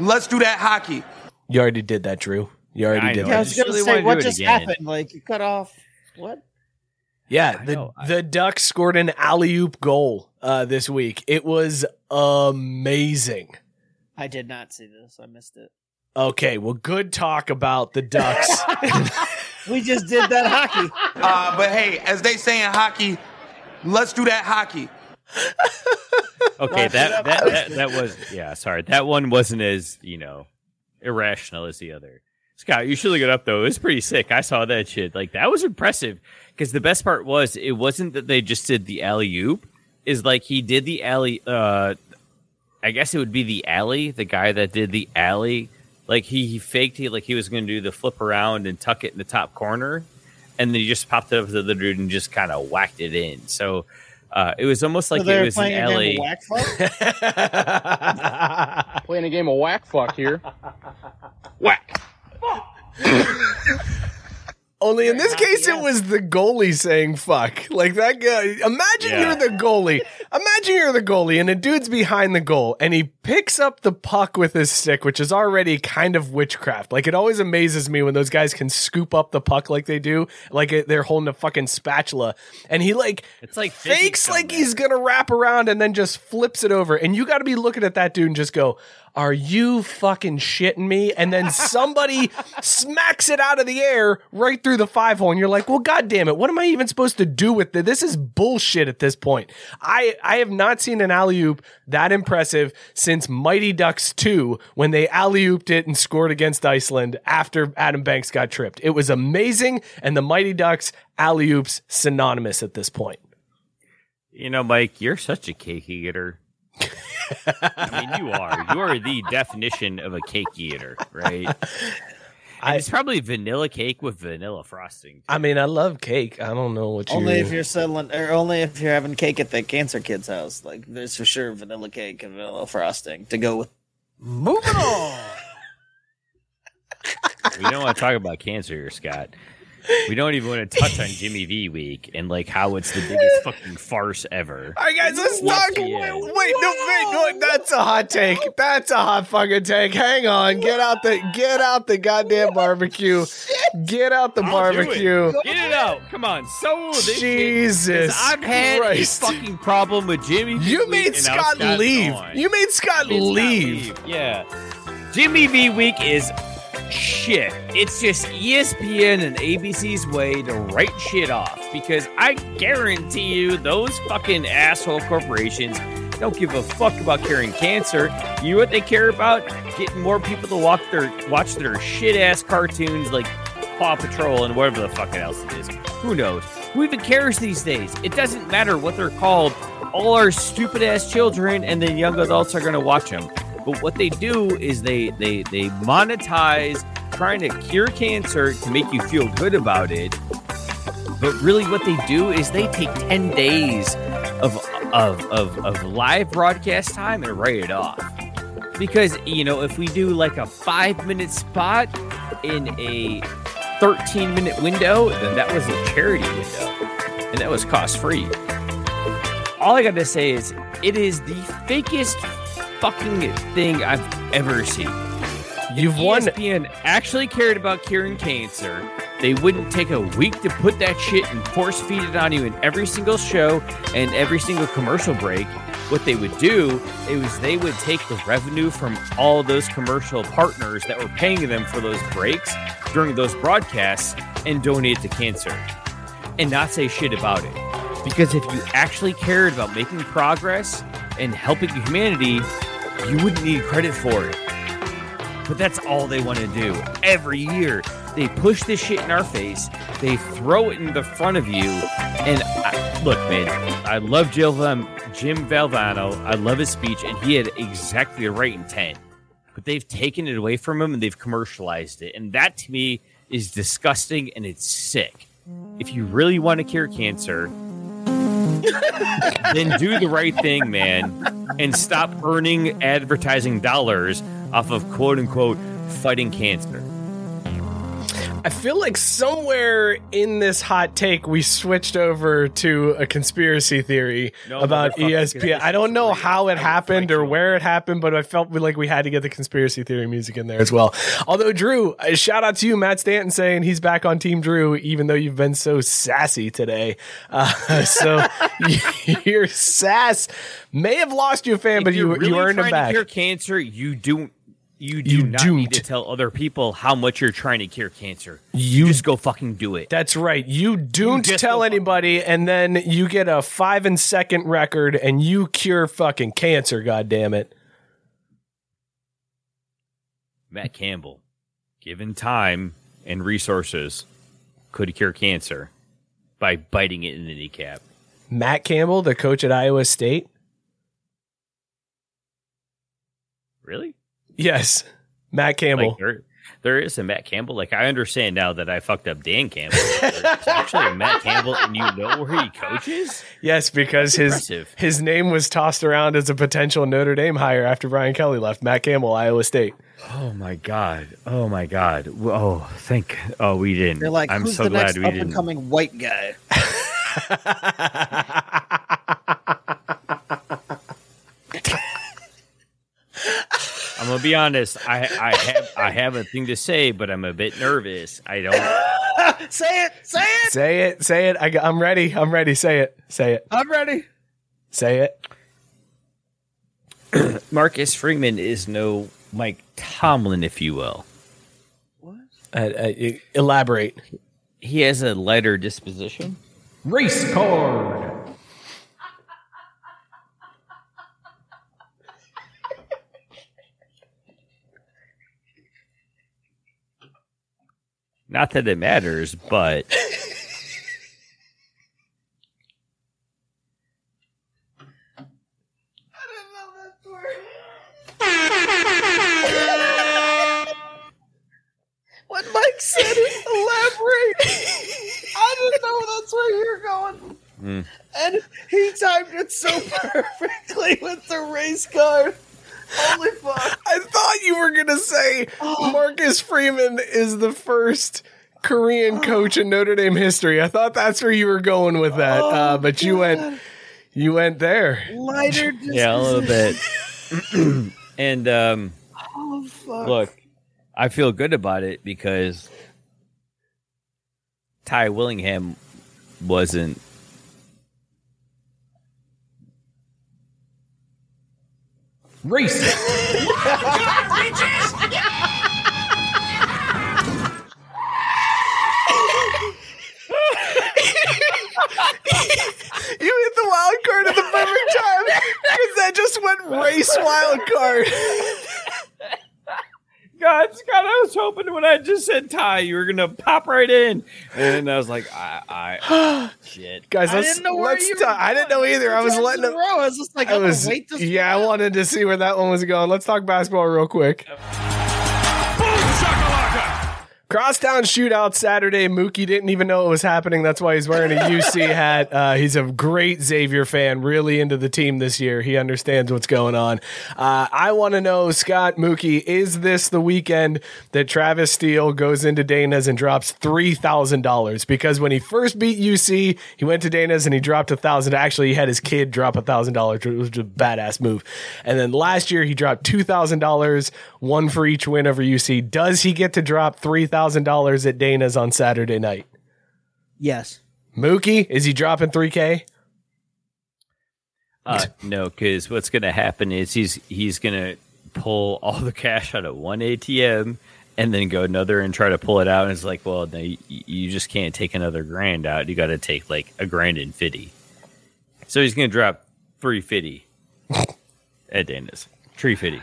let's do that hockey. You already did that, Drew. You already I did know. Yeah, I was gonna really say what just again. happened. Like you cut off what? Yeah, the. I- the Ducks scored an alley oop goal uh, this week. It was amazing. I did not see this. I missed it. Okay, well, good talk about the Ducks. We just did that hockey. Uh, but hey, as they say in hockey, let's do that hockey. Okay, that, that that that was yeah. Sorry, that one wasn't as you know irrational as the other. Scott, you should look it up though. It was pretty sick. I saw that shit. Like that was impressive. Because the best part was it wasn't that they just did the alley oop. Is like he did the alley. Uh, I guess it would be the alley. The guy that did the alley. Like he, he faked he like he was going to do the flip around and tuck it in the top corner, and then he just popped it up to the dude and just kind of whacked it in. So uh, it was almost like so it was an playing a alley. game of whack fuck. Playing a game of whack fuck here. Whack. Only in this case, it was the goalie saying "fuck." Like that guy. Imagine Yeah. you're the goalie. Imagine you're the goalie, and a dude's behind the goal, and he picks up the puck with his stick, which is already kind of witchcraft. Like it always amazes me when those guys can scoop up the puck like they do, like it, they're holding a fucking spatula, and he like It's like physics fakes on like that. he's gonna wrap around and then just flips it over. And you got to be looking at that dude and just go, "Are you fucking shitting me?" And then somebody smacks it out of the air right through the five hole, and you're like, "Well, god damn it, what am I even supposed to do with this? This is bullshit at this point." I I have not seen an alley oop that impressive since Mighty Ducks two when they alley ooped it and scored against Iceland after Adam Banks got tripped. It was amazing, and the Mighty Ducks alley oops synonymous at this point. You know, Mike, you're such a cake eater. I mean, you are. You are the definition of a cake eater, right? I- it's probably vanilla cake with vanilla frosting. I mean, I love cake. I don't know what you. only if you're selling, or only if you're having cake at the cancer kid's house. Like there's for sure vanilla cake and vanilla frosting to go with. moving on. We don't want to talk about cancer here, Scott. We don't even want to touch on Jimmy V week and like how it's the biggest fucking farce ever. All right, guys, let's Yes, talk. Wait, wait, no, wait, no, that's a hot take. That's a hot fucking take. Hang on, get out the, get out the goddamn barbecue. Get out the I'll barbecue. Get it out. Come on. So this shit. Jesus, 'Cause I've had Christ. a fucking problem with Jimmy. You made and Scott leave. You made Scott Made Scott leave. Yeah. Jimmy V week is shit. It's just ESPN and ABC's way to write shit off because I guarantee you those fucking asshole corporations don't give a fuck about curing cancer. You know what they care about? Getting more people to walk their watch their shit ass cartoons like Paw Patrol and whatever the fucking else it is. Who knows? Who even cares these days? It doesn't matter what they're called. All our stupid ass children and then young adults are to watch them. But what they do is they they they monetize trying to cure cancer to make you feel good about it. But really, what they do is they take ten days of of of, of live broadcast time and write it off. Because you know, if we do like a five minute spot in a 13 minute window, then that was a charity window. And that was cost free. All I gotta say is it is the fakest fucking thing I've ever seen. You've won. ESPN actually cared about curing cancer. They wouldn't take a week to put that shit and force feed it on you in every single show and every single commercial break. What they would do is they would take the revenue from all those commercial partners that were paying them for those breaks during those broadcasts and donate to cancer and not say shit about it. Because if you actually cared about making progress and helping humanity, you wouldn't need credit for it. But that's all they want to do. Every year, they push this shit in our face. They throw it in the front of you. And I, look, man, I love Jill, um, Jim Valvano. I love his speech, and he had exactly the right intent. but they've taken it away from him and they've commercialized it. And that to me is disgusting and it's sick. If you really want to cure cancer, then do the right thing, man, and stop earning advertising dollars off of quote unquote fighting cancer. I feel like somewhere in this hot take we switched over to a conspiracy theory No, about ESPN. I don't know how it happened or where it happened, but I felt like we had to get the conspiracy theory music in there as well. Although Drew, uh, shout out to you, Matt Stanton, saying he's back on Team Drew, even though you've been so sassy today. Uh, so your sass may have lost you a fan, If but you you're really you earned him back. Cancer, you do. You do You not don't. need to tell other people how much you're trying to cure cancer. You- just go fucking do it. That's right. You don't just tell anybody, and then you get a five and second record, and you cure fucking cancer. God damn it! Matt Campbell, given time and resources, could cure cancer by biting it in the kneecap. Matt Campbell, the coach at Iowa State. Really? Yes, Matt Campbell. Like there, there is a Matt Campbell. Like I understand now that I fucked up Dan Campbell. There's actually a Matt Campbell, and you know where he coaches. yes, because his impressive. his name was tossed around as a potential Notre Dame hire after Brian Kelly left. Matt Campbell, Iowa State. Oh my god! Oh my god! Oh, thank. Oh, we didn't. They're like, I'm who's so the glad next we up and didn't. coming white guy? gonna be honest. I I have I have a thing to say, but I'm a bit nervous. I don't. say it, say it. Say it, say it. I, I'm ready. I'm ready. Say it. Say it. I'm ready. Say it. Marcus Freeman is no Mike Tomlin, if you will. Uh, uh, elaborate. He has a lighter disposition. Race card. Not that it matters, but What Mike said is elaborate. I didn't know that's where you're going. Mm. And he timed it so perfectly with the race card. Holy fuck. I thought you were gonna say Marcus Freeman is the first Korean coach in Notre Dame history. I thought that's where you were going with that, uh, but you went you went there. Lighter yeah, a little bit. and um, Oh, fuck. look, I feel good about it because Ty Willingham wasn't. Race. You hit the wild card at the perfect time because that just went race wild card. God, Scott, I was hoping when I just said Ty, you were gonna pop right in, and I was like, I, I, shit. Guys, I let's didn't know where let's you ta- were I didn't know either. I was letting in a him. row. I was just like, I was wait this yeah. I wanted to see where that one was going. Let's talk basketball real quick. Crosstown shootout Saturday. Mookie didn't even know it was happening. That's why he's wearing a UC hat. Uh, he's a great Xavier fan, really into the team this year. He understands what's going on. Uh, I want to know, Scott Mookie, is this the weekend that Travis Steele goes into Dana's and drops three thousand dollars? Because when he first beat UC, he went to Dana's and he dropped a thousand. Actually, he had his kid drop a thousand dollars. It was a badass move. And then last year he dropped two thousand dollars, one for each win over UC. Does he get to drop three thousand dollars at Dana's on Saturday night? Yes. Mookie, is he dropping three K? Uh, no, because what's gonna happen is he's he's gonna pull all the cash out of one ATM and then go another and try to pull it out. And it's like, well, no, you, you just can't take another grand out. You got to take like a grand and fifty. So he's gonna drop three fifty at Dana's. Three fifty.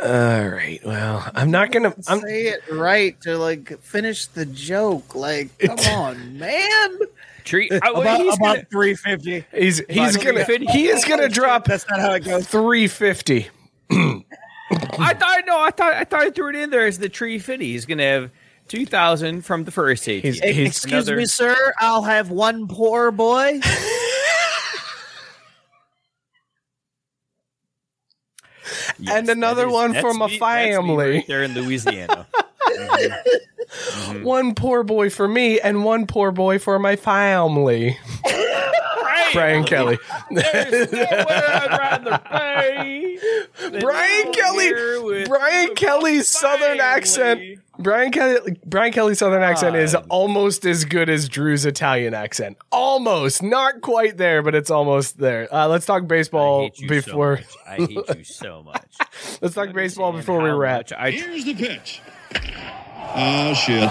All right. Well, I'm not gonna. I'm, Say it right to like finish the joke. Like, come on, man. Tree. Uh, I, About, he's about gonna- 350. he's he's Fine. gonna he is gonna drop That's not how it goes. three fifty. I thought no, I thought I thought I threw it in there as the tree fitty. He's gonna have two thousand from the first ATM. He's- he's- Excuse Another- me, sir. I'll have one poor boy. Yes, And another is- one from a me- that's family. right there in Louisiana. Mm-hmm. Mm-hmm. One poor boy for me and one poor boy for my family. Brian Kelly. There's nowhere I'd rather play. Brian Kelly. Brian Kelly's southern family. accent. Brian Kelly. Brian Kelly's southern accent is almost as good as Drew's Italian accent. Almost, not quite there, but it's almost there. Uh, let's talk I baseball hate you before. so much. I hate you so much. Let's talk baseball before we how wrap. much I Here's the pitch. Oh, shit.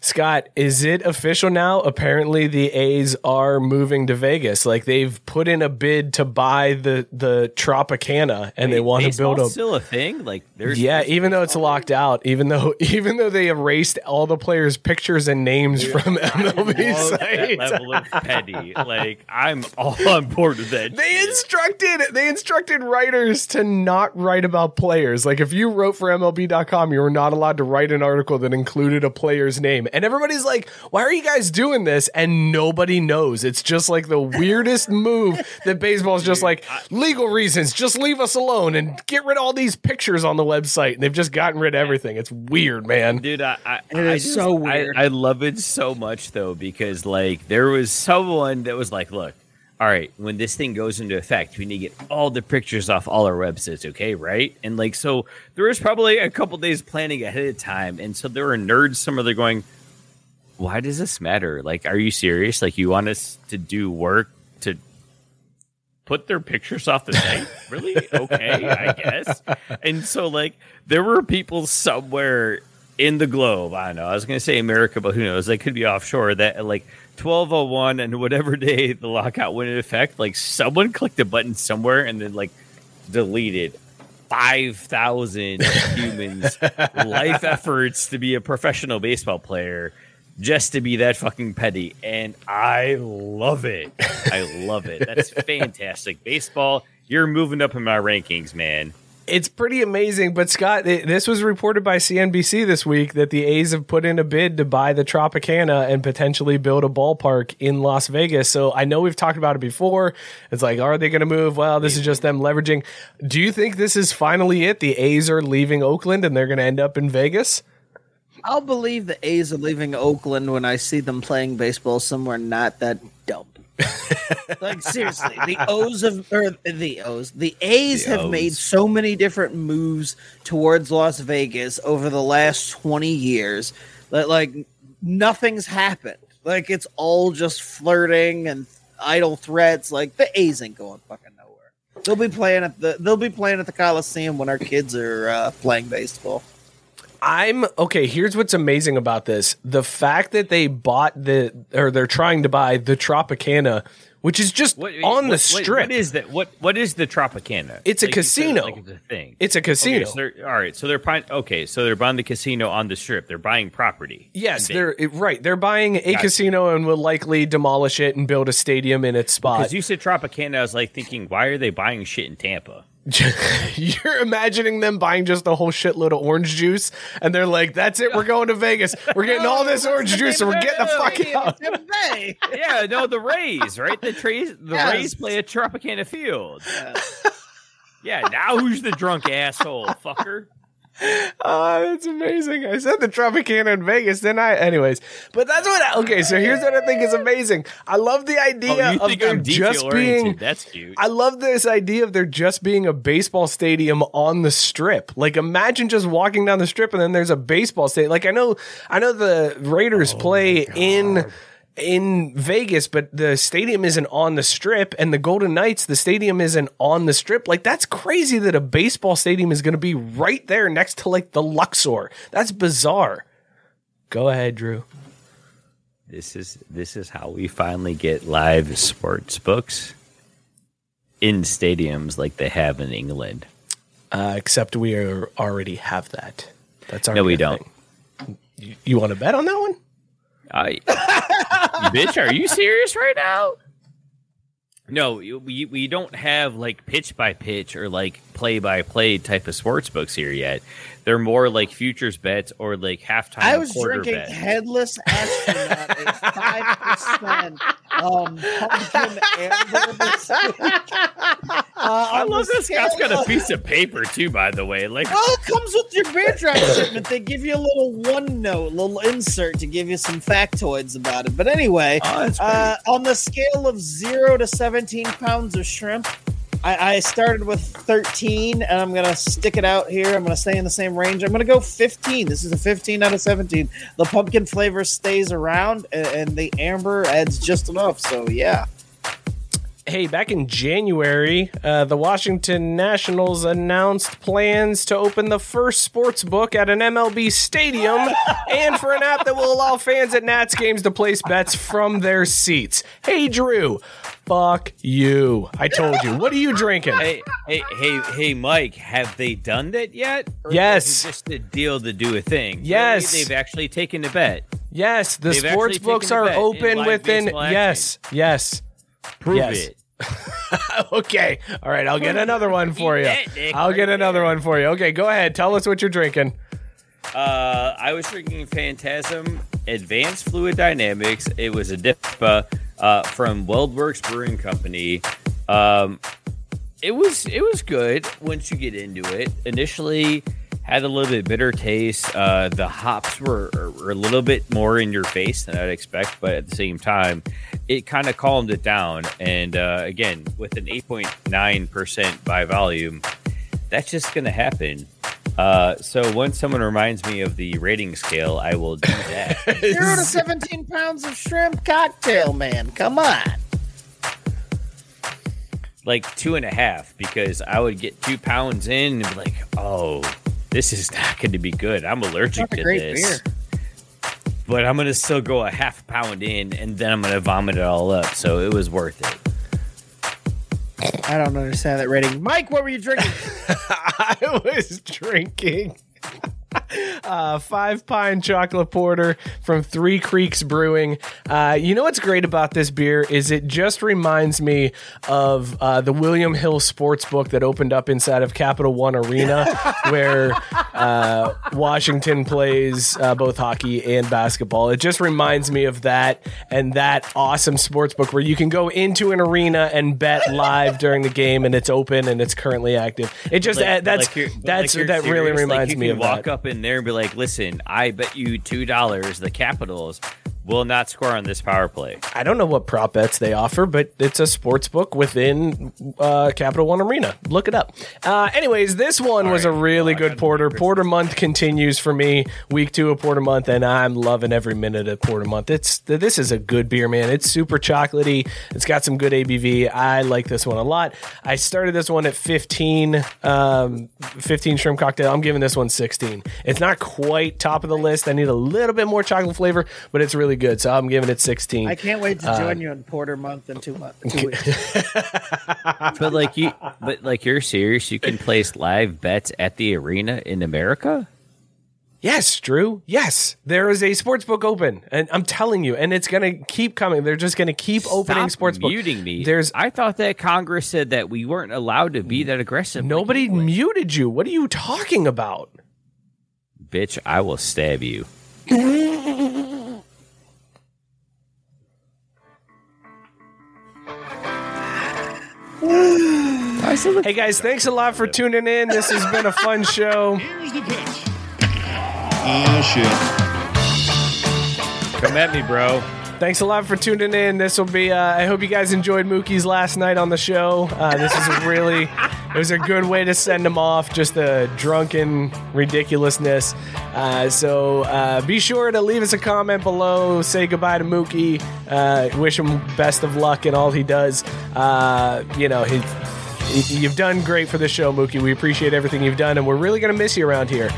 Scott, is it official now? Apparently, the A's are moving to Vegas. Like they've put in a bid to buy the the Tropicana, and they want to build a. still a thing. Like there's Yeah, even though it's locked out, even though even though they erased all the players' pictures and names from MLB Love sites, level of petty. Like I'm all on board with that. they shit. instructed they instructed writers to not write about players. Like if you wrote for MLB.com, you were not allowed to write an article that included a player's name. And everybody's like, "Why are you guys doing this?" And nobody knows. It's just like the weirdest move that baseball's just like legal reasons. Just leave us alone and get rid of all these pictures on the website. And they've just gotten rid of everything. It's weird, man. Dude, I, I, It I is just- so weird. I, love it so much though because like there was someone that was like, "Look, all right, when this thing goes into effect, we need to get all the pictures off all our websites, okay? Right?" And like, so there was probably a couple days planning ahead of time, and so there were nerds somewhere They're going, "Why does this matter? Like, are you serious? Like, you want us to do work to?" Put their pictures off the site? really? Okay, I guess. And so, like, there were people somewhere in the globe. I don't know. I was going to say America, but who knows? They could be offshore. That like twelve oh one and whatever day the lockout went into effect, like someone clicked a button somewhere and then like deleted five thousand humans' life efforts to be a professional baseball player. Just to be that fucking petty, and I love it. I love it. That's fantastic. Baseball, you're moving up in my rankings, man. It's pretty amazing. But Scott, it, this was reported by CNBC this week that the A's have put in a bid to buy the Tropicana and potentially build a ballpark in Las Vegas. So I know we've talked about it before. It's like, are they going to move? Well, this is just them leveraging. Do you think this is finally it? The A's are leaving Oakland and they're going to end up in Vegas? I'll believe the A's are leaving Oakland when I see them playing baseball somewhere not that dumb. like seriously, the O's of or the O's, the A's The have O's. made so many different moves towards Las Vegas over the last twenty years that like nothing's happened. Like it's all just flirting and idle threats. Like the A's ain't going fucking nowhere. They'll be playing at the they'll be playing at the Coliseum when our kids are uh, playing baseball. I'm okay. Here's what's amazing about this: the fact that they bought the, or they're trying to buy the Tropicana, which is just What, on the what- strip. What is that? What What is the Tropicana? It's a you said, casino. like it's a thing. It's a casino. Okay, so all right, so they're buying. Okay, so they're buying the casino on the strip. They're buying property. Yes, they're right. They're buying a casino and will likely demolish it and build a stadium in its spot. Because you said Tropicana, I was like thinking, why are they buying shit in Tampa? You're imagining them buying just a whole shitload of orange juice, and they're like, "That's it. We're going to Vegas. We're getting all this orange juice, and we're getting the fuck out." yeah, no, the Rays, right? The Rays, the Yes. Rays play at Tropicana Field. Yeah, now who's the drunk asshole, fucker? Oh, that's amazing. I said the Tropicana in Vegas, didn't I? Anyways, but that's what. I, okay, so here's what I think is amazing. I love the idea Oh, of there just being. That's cute. I love this idea of there just being a baseball stadium on the strip. Like imagine just walking down the strip and then there's a baseball stadium. Like I know I know the Raiders Oh play in in Vegas, but the stadium isn't on the strip and the Golden Knights, the stadium isn't on the strip. Like that's crazy that a baseball stadium is going to be right there next to like the Luxor. That's bizarre. Go ahead, Drew. This is this is how we finally get live sports books in stadiums like they have in England. Uh, except we are already have that. That's our No, we don't. thing. You, you want to bet on that one? I, bitch, are you serious right now? No, we we don't have like pitch by pitch or like play by play type of sports books here yet. They're more like futures bets or like halftime. I was drinking bet. headless astronaut five percent um pumpkin. Uh, I love this. Scott's got a piece of paper too, by the way. Like, Well, it comes with your beer drop shipment. They give you a little one note, little insert to give you some factoids about it. But anyway, Oh, uh, on the scale of zero to 17 pounds of shrimp, I, I started with 13, and I'm going to stick it out here. I'm going to stay in the same range. I'm going to go 15. This is a 15 out of 17. The pumpkin flavor stays around, and, and the amber adds just enough. So, yeah. Hey, back in January, uh, the Washington Nationals announced plans to open the first sports book at an MLB stadium and for an app that will allow fans at Nats games to place bets from their seats. Hey, Drew, fuck you. I told you. What are you drinking? hey, hey, hey, hey, Mike, have they done that yet? Or Yes. just a deal to do a thing. Yes. Really? they've actually taken a bet. Yes, the They've sports books are open within. Yes, yes. Prove Yes. it. okay. All right, I'll get another one for you. I'll get another one for you. Okay, go ahead. Tell us what you're drinking. Uh, I was drinking Phantasm Advanced Fluid Dynamics. It was a DIPA uh, from WeldWerks Brewing Company. Um, it was it was good once you get into it. Initially, had a little bit bitter taste. Uh, the hops were, were a little bit more in your face than I'd expect, but at the same time, it kind of calmed it down. And uh, again, with an eight point nine percent by volume, that's just going to happen. Uh, so once someone reminds me of the rating scale, I will do that. Zero to 17 pounds of shrimp cocktail, man. Come on. like two and a half, because I would get two pounds in and be like, "Oh, this is not going to be good. I'm allergic to great this." beer. But I'm going to still go a half pound in, and then I'm going to vomit it all up. So it was worth it. I don't understand that rating. Mike, what were you drinking? I was drinking uh, five pine chocolate porter from Three Creeks Brewing. Uh, you know what's great about this beer is it just reminds me of uh, the William Hill sports book that opened up inside of Capital One Arena, where uh, Washington plays uh, both hockey and basketball. It just reminds me of that and that awesome sports book where you can go into an arena and bet live during the game, and it's open and it's currently active. It just Like- uh, that's like that's like that really serious, reminds me of walk that. up in there and be like, "Listen, I bet you two dollars the Capitals will not score on this power play." I don't know what prop bets they offer, but it's a sports book within uh, Capital One Arena. Look it up. Uh, anyways, this one was a really good Porter. Porter month continues for me. Week two of Porter month, and I'm loving every minute of Porter month. It's this is a good beer, man. It's super chocolatey. It's got some good ABV. I like this one a lot. I started this one at 15, um, 15 shrimp cocktail. I'm giving this one 16. It's not quite top of the list. I need a little bit more chocolate flavor, but it's really good. So I'm giving it 16. I can't wait to Uh, join you in Porter Month in two months. Two. But like you, but like you're serious? You can place live bets at the arena in America? Yes, Drew. Yes, there is a sports book open, and I'm telling you, and it's going to keep coming. They're just going to keep opening sports books. muting me. There's I thought that Congress said that we weren't allowed to be that aggressive. nobody muted you. What are you talking about? Bitch, I will stab you. Hey guys, thanks a lot for tuning in. This has been a fun show. Here's the pitch. Oh, shit. Come at me, bro. Thanks a lot for tuning in. This will be. Uh, I hope you guys enjoyed Mookie's last night on the show. Uh, this is a really, it was a good way to send him off. Just the drunken ridiculousness. Uh, so uh, be sure to leave us a comment below. Say goodbye to Mookie. Uh, wish him best of luck in all he does. Uh, you know, he, he- you've done great for the show, Mookie. We appreciate everything you've done, and we're really gonna miss you around here.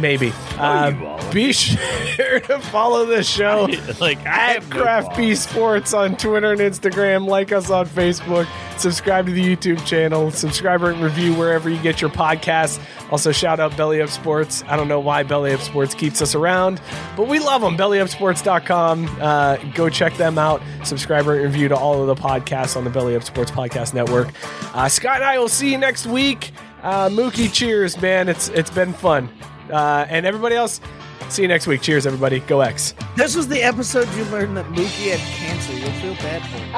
Maybe. Uh, be sure to follow the show like I at Craft. B Sports on Twitter and Instagram. Like us on Facebook. Subscribe to the YouTube channel. Subscribe and review wherever you get your podcasts. Also, shout out Belly Up Sports. I don't know why Belly Up Sports keeps us around, but we love them. BellyUpSports.com. Uh, go check them out. Subscribe and review to all of the podcasts on the Belly Up Sports Podcast Network. Uh, Scott and I will see you next week. Uh, Mookie, cheers, man. It's it's been fun. Uh, and everybody else, see you next week. Cheers, everybody. Go X. This was the episode you learned that Mookie had cancer. You'll feel bad for him.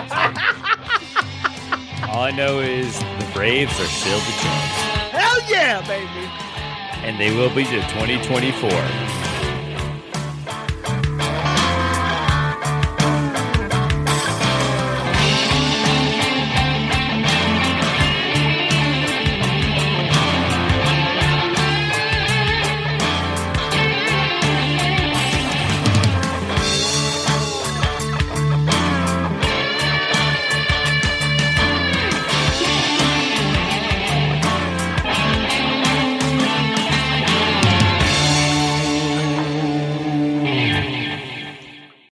All I know is the Braves are still the champs, Hell yeah, baby! and they will be to 2024.